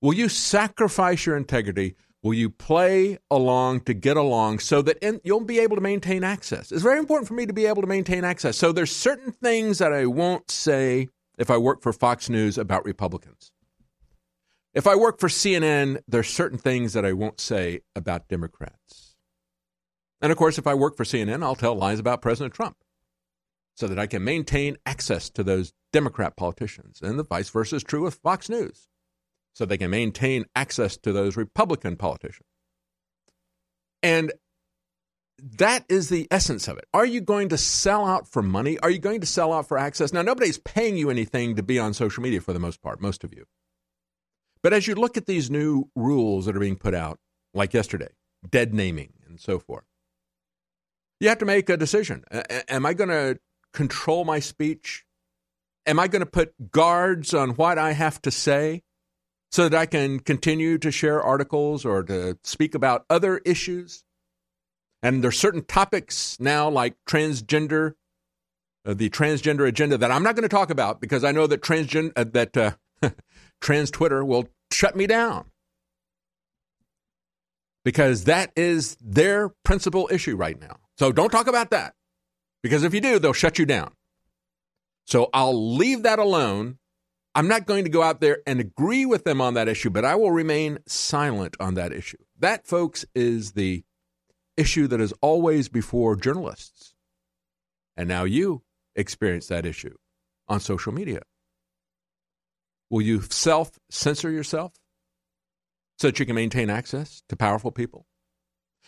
Will you sacrifice your integrity? Will you play along to get along so that in, you'll be able to maintain access? It's very important for me to be able to maintain access. So there's certain things that I won't say if I work for Fox News about Republicans. If I work for CNN, there's certain things that I won't say about Democrats. And of course, if I work for CNN, I'll tell lies about President Trump so that I can maintain access to those Democrat politicians. And the vice versa is true with Fox News so they can maintain access to those Republican politicians. And that is the essence of it. Are you going to sell out for money? Are you going to sell out for access? Now, nobody's paying you anything to be on social media for the most part, most of you. But as you look at these new rules that are being put out, like yesterday, dead naming and so forth, you have to make a decision. A- am I going to control my speech? Am I going to put guards on what I have to say? So that I can continue to share articles or to speak about other issues. And there's certain topics now, like transgender, uh, the transgender agenda, that I'm not going to talk about because I know that transgen uh, that uh, trans Twitter will shut me down because that is their principal issue right now. So don't talk about that because if you do, they'll shut you down. So I'll leave that alone I'm not going to go out there and agree with them on that issue, but I will remain silent on that issue. That, folks, is the issue that is always before journalists. And now you experience that issue on social media. Will you self censor yourself so that you can maintain access to powerful people?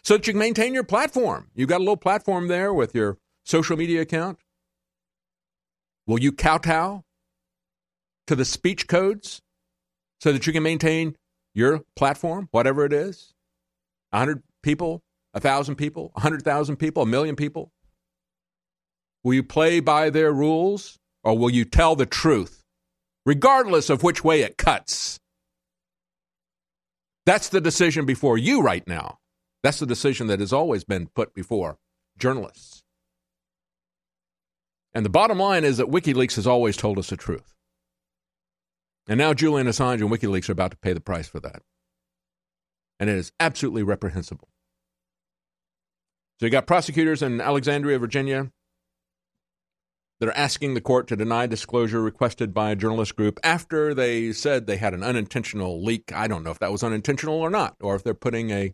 So that you can maintain your platform. You've got a little platform there with your social media account. Will you kowtow to the speech codes so that you can maintain your platform, whatever it is? 100 people, 1,000 people, 100,000 people, a million people? Will you play by their rules or will you tell the truth, regardless of which way it cuts? That's the decision before you right now. That's the decision that has always been put before journalists. And the bottom line is that WikiLeaks has always told us the truth. And now Julian Assange and WikiLeaks are about to pay the price for that. And it is absolutely reprehensible. So you got prosecutors in Alexandria, Virginia, that are asking the court to deny disclosure requested by a journalist group after they said they had an unintentional leak. I don't know if that was unintentional or not, or if they're putting a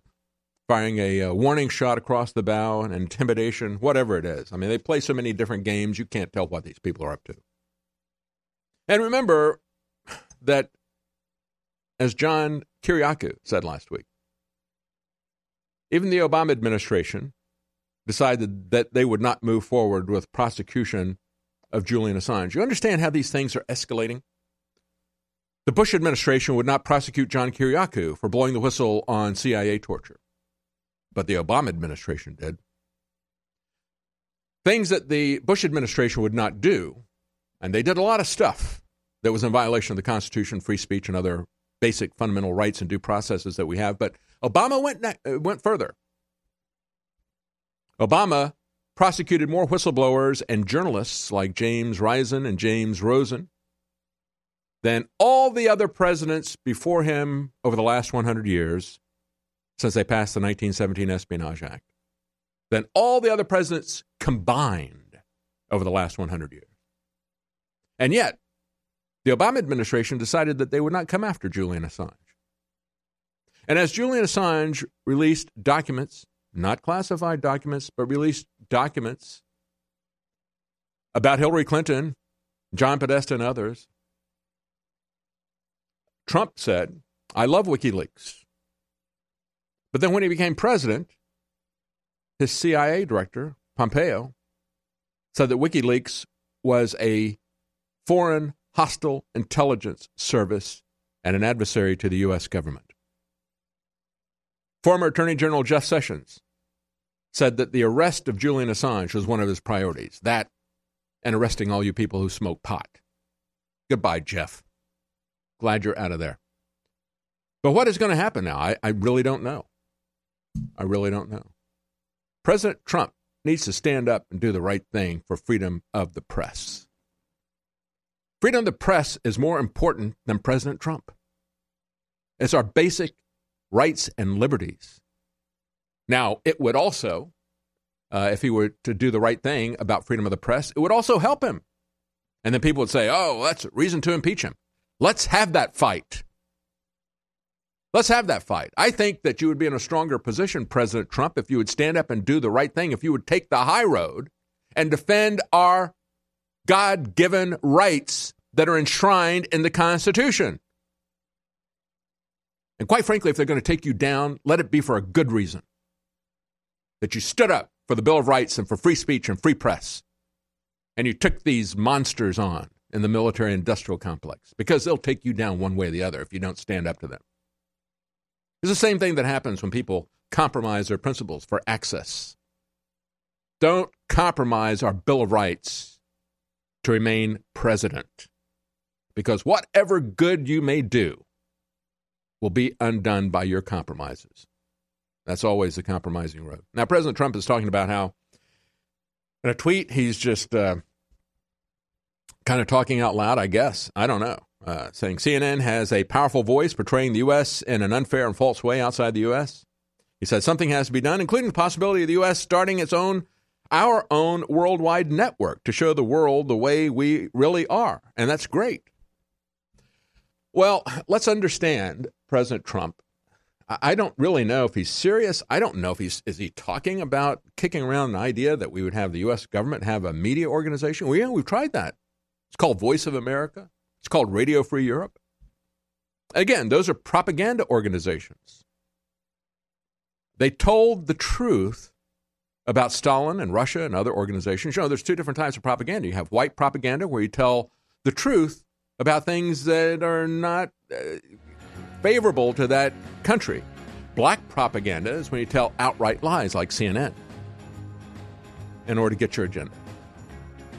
firing a, a warning shot across the bow and intimidation, whatever it is. I mean, they play so many different games, you can't tell what these people are up to. And remember, that, as John Kiriakou said last week, even the Obama administration decided that they would not move forward with prosecution of Julian Assange. You understand how these things are escalating? The Bush administration would not prosecute John Kiriakou for blowing the whistle on CIA torture, but the Obama administration did. things that the Bush administration would not do, and they did a lot of stuff that was in violation of the Constitution, free speech, and other basic fundamental rights and due processes that we have. But Obama went ne- uh, went further. Obama prosecuted more whistleblowers and journalists like James Risen and James Rosen than all the other presidents before him over the last 100 years since they passed the 1917 Espionage Act, than all the other presidents combined over the last 100 years. And yet, the Obama administration decided that they would not come after Julian Assange. And as Julian Assange released documents, not classified documents, but released documents about Hillary Clinton, John Podesta, and others, Trump said, I love WikiLeaks. But then when he became president, his CIA director, Pompeo, said that WikiLeaks was a foreign hostile intelligence service and an adversary to the U.S. government. Former Attorney General Jeff Sessions said that the arrest of Julian Assange was one of his priorities. That and arresting all you people who smoke pot. Goodbye, Jeff. Glad you're out of there. But what is going to happen now? I, I really don't know. I really don't know. President Trump needs to stand up and do the right thing for freedom of the press. Freedom of the press is more important than President Trump. It's our basic rights and liberties. Now, it would also, uh, if he were to do the right thing about freedom of the press, it would also help him. And then people would say, oh, that's a reason to impeach him. Let's have that fight. Let's have that fight. I think that you would be in a stronger position, President Trump, if you would stand up and do the right thing, if you would take the high road and defend our God given rights that are enshrined in the Constitution. And quite frankly, if they're going to take you down, let it be for a good reason. That you stood up for the Bill of Rights and for free speech and free press. And you took these monsters on in the military industrial complex because they'll take you down one way or the other if you don't stand up to them. It's the same thing that happens when people compromise their principles for access. Don't compromise our Bill of Rights to remain president because whatever good you may do will be undone by your compromises. That's always the compromising road. Now, President Trump is talking about how, in a tweet, he's just uh, kind of talking out loud, I guess. I don't know. Uh, saying CNN has a powerful voice portraying the U.S. in an unfair and false way outside the U.S. He said something has to be done, including the possibility of the U.S. starting its own, our own worldwide network to show the world the way we really are. And that's great. Well, let's understand President Trump. I don't really know if he's serious. I don't know if he's is he talking about kicking around an idea that we would have the U.S. government have a media organization. Well, yeah, we've tried that. It's called Voice of America. It's called Radio Free Europe. Again, those are propaganda organizations. They told the truth about Stalin and Russia and other organizations. You know, there's two different types of propaganda. You have white propaganda, where you tell the truth about things that are not uh, favorable to that country. Black propaganda is when you tell outright lies, like CNN, in order to get your agenda.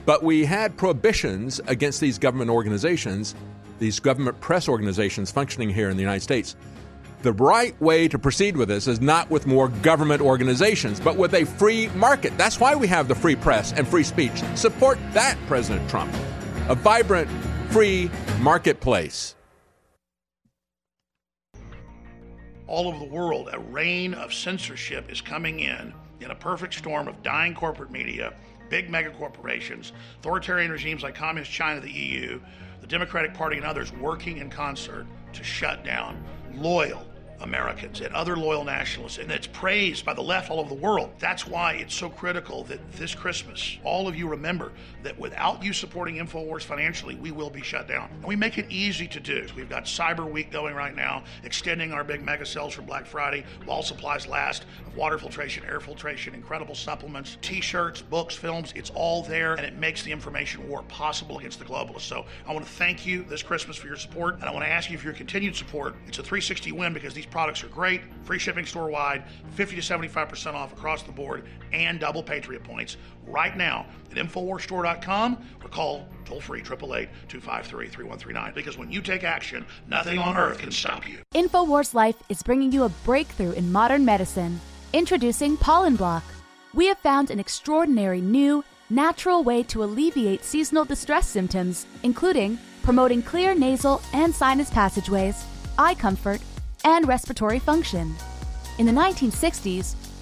But we had prohibitions against these government organizations, these government press organizations functioning here in the United States. The right way to proceed with this is not with more government organizations, but with a free market. That's why we have the free press and free speech. Support that, President Trump. A vibrant, free marketplace. All over the world, a reign of censorship is coming in in a perfect storm of dying corporate media big mega corporations, authoritarian regimes like Communist China, the EU, the Democratic Party, and others working in concert to shut down loyal Americans and other loyal nationalists, and it's praised by the left all over the world. That's why it's so critical that this Christmas, all of you remember that without you supporting InfoWars financially, we will be shut down. And we make it easy to do. We've got Cyber Week going right now, extending our big mega sales for Black Friday while supplies last water filtration, air filtration, incredible supplements, t shirts, books, films. It's all there, and it makes the information war possible against the globalists. So I want to thank you this Christmas for your support, and I want to ask you for your continued support. It's a 360 win because these products are great, free shipping store wide, 50 to 75% off across the board, and double Patriot points right now at InfoWarsStore.com or call toll free 888 253 3139 because when you take action, nothing on earth can stop you. InfoWars Life is bringing you a breakthrough in modern medicine. Introducing Pollen Block. We have found an extraordinary new, natural way to alleviate seasonal distress symptoms, including promoting clear nasal and sinus passageways, eye comfort, and respiratory function. In the 1960s,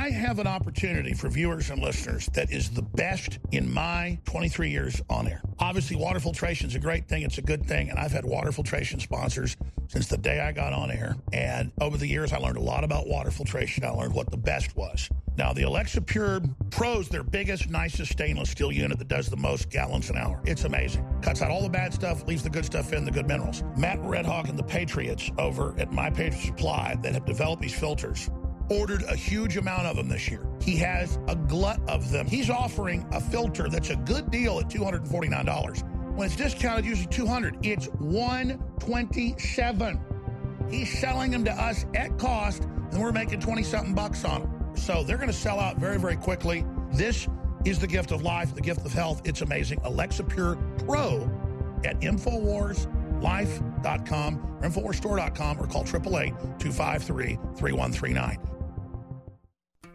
I have an opportunity for viewers and listeners that is the best in my 23 years on air. Obviously, water filtration is a great thing. It's a good thing. And I've had water filtration sponsors since the day I got on air. And over the years, I learned a lot about water filtration. I learned what the best was. Now, the Alexa Pure Pro's their biggest, nicest stainless steel unit that does the most gallons an hour. It's amazing. Cuts out all the bad stuff, leaves the good stuff in, the good minerals. Matt Redhawk and the Patriots over at My Patriot Supply that have developed these filters ordered a huge amount of them this year. He has a glut of them. He's offering a filter that's a good deal at $249. When it's discounted, usually 200. It's 127. He's selling them to us at cost, and we're making 20 something bucks on them. So they're going to sell out very, very quickly. This is the gift of life, the gift of health. It's amazing. Alexa Pure Pro at InfoWarsLife.com or InfoWarsStore.com or call 888 253 3139.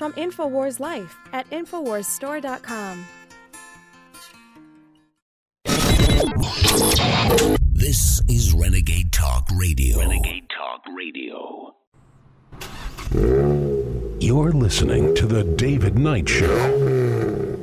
from InfoWars Life at InfoWarsStore.com. This is Renegade Talk Radio. Renegade Talk Radio. You're listening to The David Knight Show.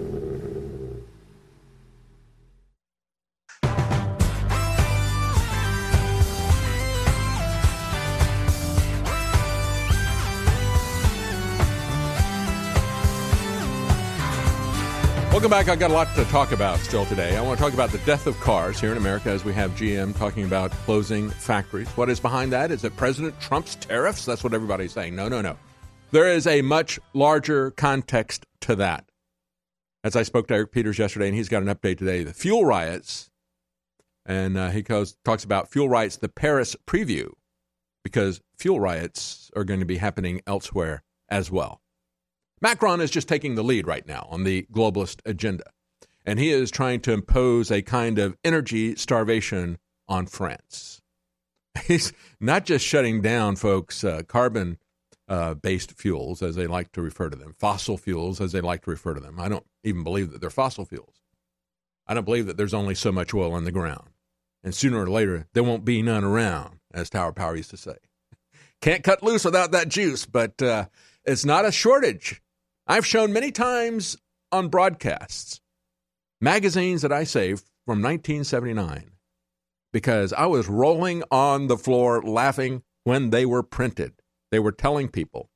Welcome back. I've got a lot to talk about still today. I want to talk about the death of cars here in America as we have GM talking about closing factories. What is behind that? Is it President Trump's tariffs? That's what everybody's saying. No, no, no. There is a much larger context to that. As I spoke to Eric Peters yesterday, and he's got an update today. The fuel riots, and uh, he goes, talks about fuel riots, the Paris preview, because fuel riots are going to be happening elsewhere as well. Macron is just taking the lead right now on the globalist agenda, and he is trying to impose a kind of energy starvation on France. He's not just shutting down, folks, uh, carbon uh, based fuels, as they like to refer to them, fossil fuels, as they like to refer to them. I don't even believe that they're fossil fuels. I don't believe that there's only so much oil in the ground. And sooner or later, there won't be none around, as Tower Power used to say. Can't cut loose without that juice, but uh, it's not a shortage. I've shown many times on broadcasts magazines that I saved from 1979 because I was rolling on the floor laughing when they were printed. They were telling people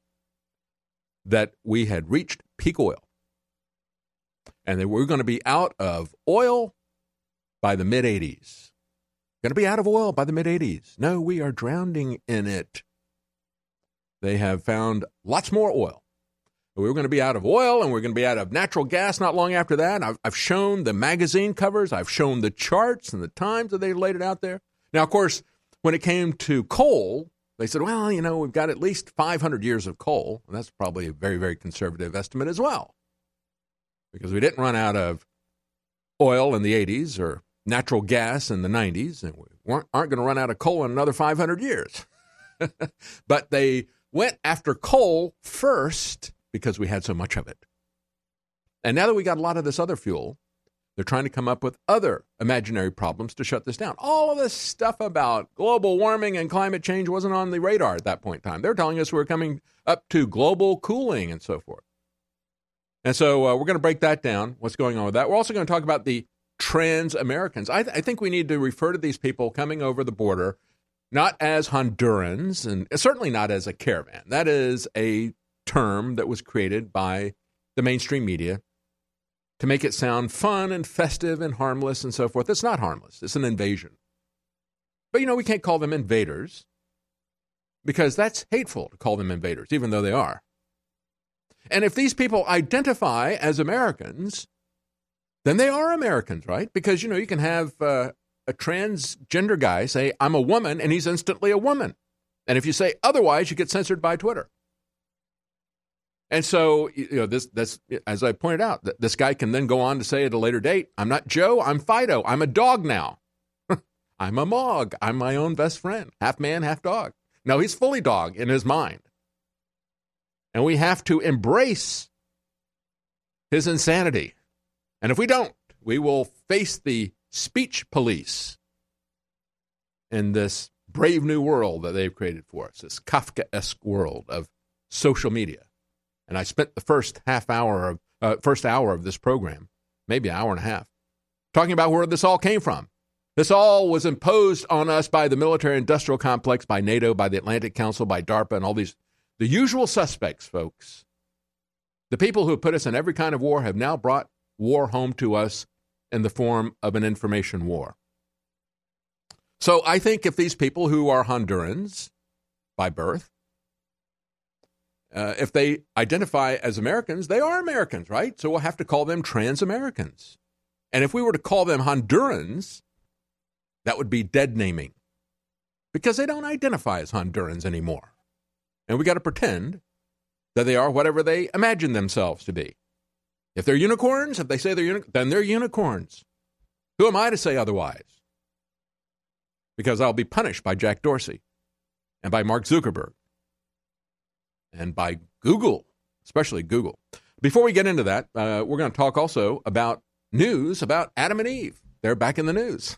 that we had reached peak oil and that we were going to be out of oil by the mid 80s. Going to be out of oil by the mid 80s. No, we are drowning in it. They have found lots more oil. We were going to be out of oil and we're going to be out of natural gas not long after that. I've, I've shown the magazine covers, I've shown the charts and the times that they laid it out there. Now, of course, when it came to coal, they said, well, you know, we've got at least 500 years of coal. And that's probably a very, very conservative estimate as well. Because we didn't run out of oil in the 80s or natural gas in the 90s, and we aren't going to run out of coal in another 500 years. but they went after coal first because we had so much of it. And now that we got a lot of this other fuel, they're trying to come up with other imaginary problems to shut this down. All of this stuff about global warming and climate change wasn't on the radar at that point in time. They're telling us we're coming up to global cooling and so forth. And so uh, we're going to break that down, what's going on with that. We're also going to talk about the trans Americans. I, th- I think we need to refer to these people coming over the border not as Hondurans and certainly not as a caravan. That is a term that was created by the mainstream media to make it sound fun and festive and harmless and so forth. It's not harmless, it's an invasion. But you know, we can't call them invaders because that's hateful to call them invaders, even though they are. And if these people identify as Americans, then they are Americans, right? Because, you know, you can have uh, a transgender guy say, I'm a woman, and he's instantly a woman. And if you say otherwise, you get censored by Twitter. And so, you know, this, this, as I pointed out, this guy can then go on to say at a later date, I'm not Joe, I'm Fido, I'm a dog now. I'm a Mog, I'm my own best friend, half man, half dog. No, he's fully dog in his mind. And we have to embrace his insanity. And if we don't, we will face the speech police in this brave new world that they've created for us, this Kafkaesque world of social media. And I spent the first half hour of uh, first hour of this program, maybe an hour and a half, talking about where this all came from. This all was imposed on us by the military industrial complex, by NATO, by the Atlantic Council, by DARPA, and all these the usual suspects, folks. The people who put us in every kind of war have now brought war home to us in the form of an information war. So I think if these people who are Hondurans by birth, uh, if they identify as Americans, they are Americans, right? So we'll have to call them trans Americans. And if we were to call them Hondurans, that would be dead naming because they don't identify as Hondurans anymore. And we got to pretend that they are whatever they imagine themselves to be. If they're unicorns, if they say they're uni- then they're unicorns. Who am I to say otherwise? Because I'll be punished by Jack Dorsey and by Mark Zuckerberg and by Google, especially Google. Before we get into that, uh, we're going to talk also about news about Adam and Eve. They're back in the news.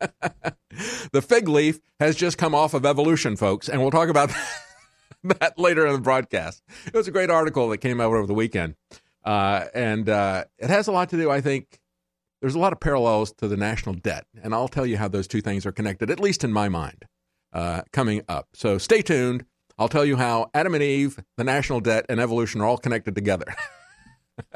the fig leaf has just come off of evolution, folks, and we'll talk about that later in the broadcast. It was a great article that came out over the weekend. Uh, and uh, it has a lot to do, I think. There's a lot of parallels to the national debt, and I'll tell you how those two things are connected, at least in my mind, uh, coming up. So stay tuned. I'll tell you how Adam and Eve, the national debt, and evolution are all connected together.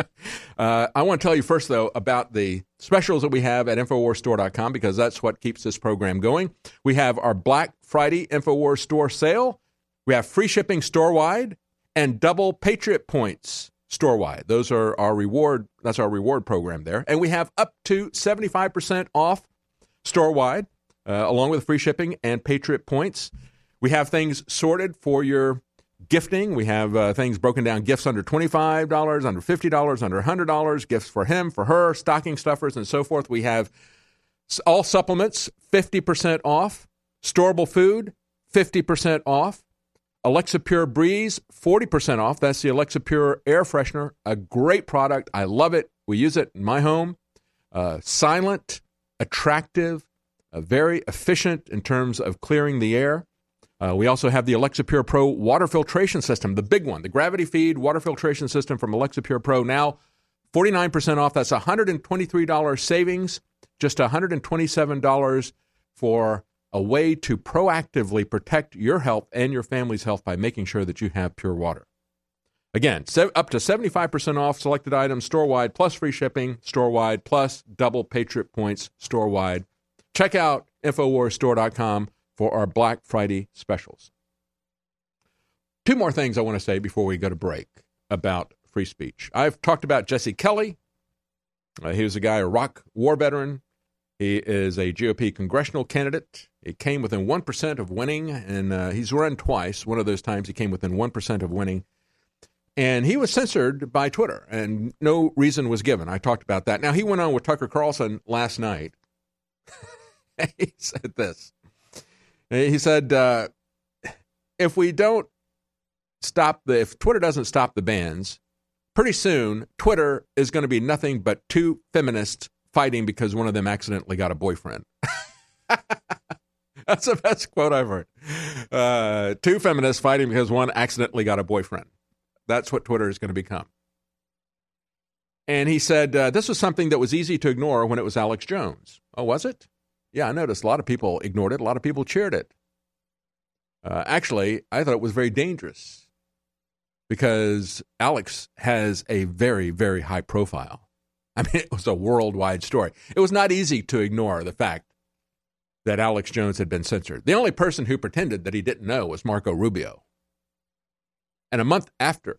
uh, I want to tell you first, though, about the specials that we have at InfoWarsStore.com because that's what keeps this program going. We have our Black Friday InfoWars Store sale. We have free shipping store wide and double Patriot points store wide. Those are our reward. That's our reward program there, and we have up to seventy five percent off store wide, uh, along with free shipping and Patriot points. We have things sorted for your gifting. We have uh, things broken down: gifts under twenty five dollars, under fifty dollars, under hundred dollars, gifts for him, for her, stocking stuffers, and so forth. We have all supplements fifty percent off, storable food fifty percent off. Alexa Pure Breeze, 40% off. That's the Alexa Pure air freshener. A great product. I love it. We use it in my home. Uh, silent, attractive, uh, very efficient in terms of clearing the air. Uh, we also have the Alexa Pure Pro water filtration system, the big one, the gravity feed water filtration system from Alexa Pure Pro. Now 49% off. That's $123 savings, just $127 for a way to proactively protect your health and your family's health by making sure that you have pure water. Again, up to 75% off selected items store wide, plus free shipping store wide, plus double Patriot points store wide. Check out InfoWarsStore.com for our Black Friday specials. Two more things I want to say before we go to break about free speech. I've talked about Jesse Kelly. Uh, he was a guy, a Iraq war veteran. He is a GOP congressional candidate. He came within 1% of winning, and uh, he's run twice. One of those times he came within 1% of winning and he was censored by Twitter, and no reason was given. I talked about that. Now, he went on with Tucker Carlson last night. he said this. He said, uh, if we don't stop the, if Twitter doesn't stop the bans, pretty soon Twitter is going to be nothing but two feminists fighting because one of them accidentally got a boyfriend. That's the best quote I've heard. Uh, two feminists fighting because one accidentally got a boyfriend. That's what Twitter is going to become. And he said uh, this was something that was easy to ignore when it was Alex Jones. Oh, was it? Yeah, I noticed a lot of people ignored it. A lot of people cheered it. Uh, actually, I thought it was very dangerous because Alex has a very, very high profile. I mean, it was a worldwide story. It was not easy to ignore the fact that Alex Jones had been censored. The only person who pretended that he didn't know was Marco Rubio. And a month after,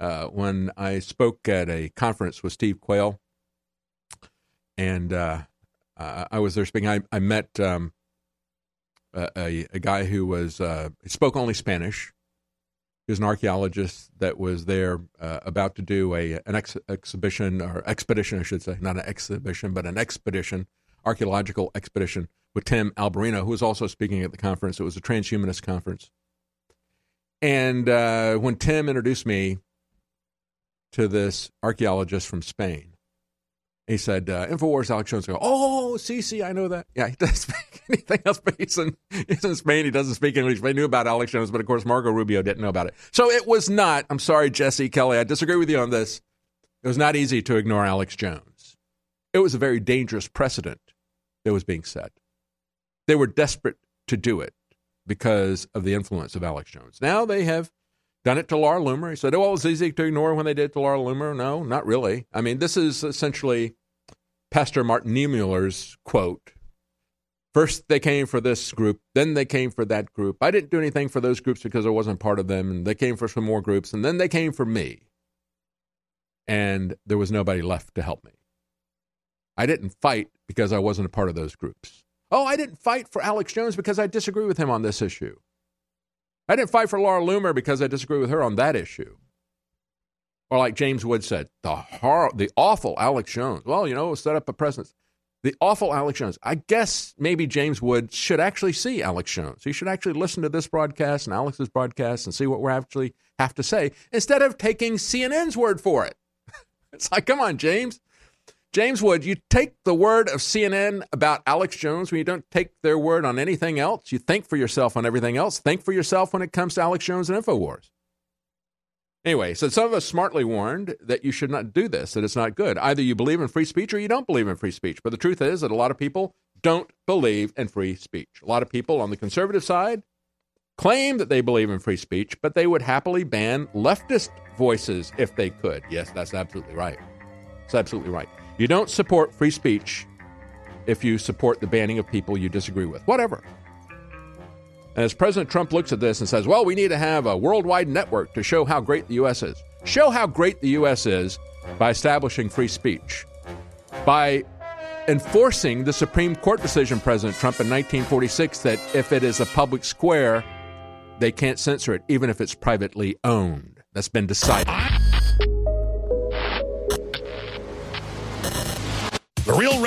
uh, when I spoke at a conference with Steve Quayle, and uh, I was there speaking, I, I met um, a, a, guy who was uh, spoke only Spanish. He was an archaeologist that was there uh, about to do a an ex- exhibition or expedition, I should say, not an exhibition, but an expedition, archaeological expedition with Tim Alberino, who was also speaking at the conference. It was a transhumanist conference. And uh, when Tim introduced me to this archaeologist from Spain, he said, uh, InfoWars Alex Jones. Go, oh, CC, I know that. Yeah, he doesn't speak anything else, but he's in, he's in Spain. He doesn't speak English. They knew about Alex Jones, but of course, Marco Rubio didn't know about it. So it was not, I'm sorry, Jesse Kelly, I disagree with you on this. It was not easy to ignore Alex Jones. It was a very dangerous precedent that was being set. They were desperate to do it because of the influence of Alex Jones. Now they have done it to Laura Loomer. He said, oh, well, it was easy to ignore when they did it to Laura Loomer. No, not really. I mean, this is essentially Pastor Martin Niemöller's quote. First, they came for this group, then they came for that group. I didn't do anything for those groups because I wasn't part of them, and they came for some more groups, and then they came for me. And there was nobody left to help me. I didn't fight because I wasn't a part of those groups. Oh, I didn't fight for Alex Jones because I disagree with him on this issue. I didn't fight for Laura Loomer because I disagree with her on that issue. Or like James Wood said, the horror, the awful Alex Jones. Well, you know, set up a presence. The awful Alex Jones. I guess maybe James Wood should actually see Alex Jones. He should actually listen to this broadcast and Alex's broadcast and see what we actually have to say instead of taking CNN's word for it. it's like, come on, James. James Wood, you take the word of CNN about Alex Jones when you don't take their word on anything else. You think for yourself on everything else. Think for yourself when it comes to Alex Jones and InfoWars. Anyway, so some of us smartly warned that you should not do this, that it's not good. Either you believe in free speech or you don't believe in free speech. But the truth is that a lot of people don't believe in free speech. A lot of people on the conservative side claim that they believe in free speech, but they would happily ban leftist voices if they could. Yes, that's absolutely right. That's absolutely right. You don't support free speech if you support the banning of people you disagree with, whatever. And as President Trump looks at this and says, well, we need to have a worldwide network to show how great the U.S. is. Show how great the U.S. is by establishing free speech, by enforcing the Supreme Court decision, President Trump, in 1946, that if it is a public square, they can't censor it, even if it's privately owned. That's been decided. The Real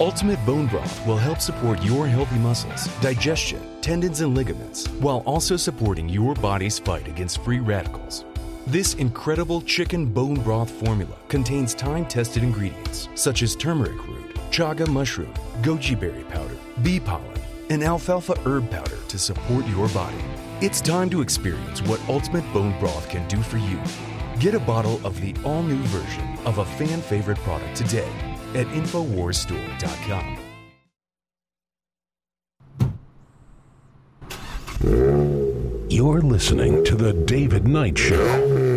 Ultimate Bone Broth will help support your healthy muscles, digestion, tendons, and ligaments, while also supporting your body's fight against free radicals. This incredible chicken bone broth formula contains time tested ingredients such as turmeric root, chaga mushroom, goji berry powder, bee pollen, and alfalfa herb powder to support your body. It's time to experience what Ultimate Bone Broth can do for you. Get a bottle of the all new version of a fan favorite product today at InfoWarsStore.com. You're listening to The David Knight Show.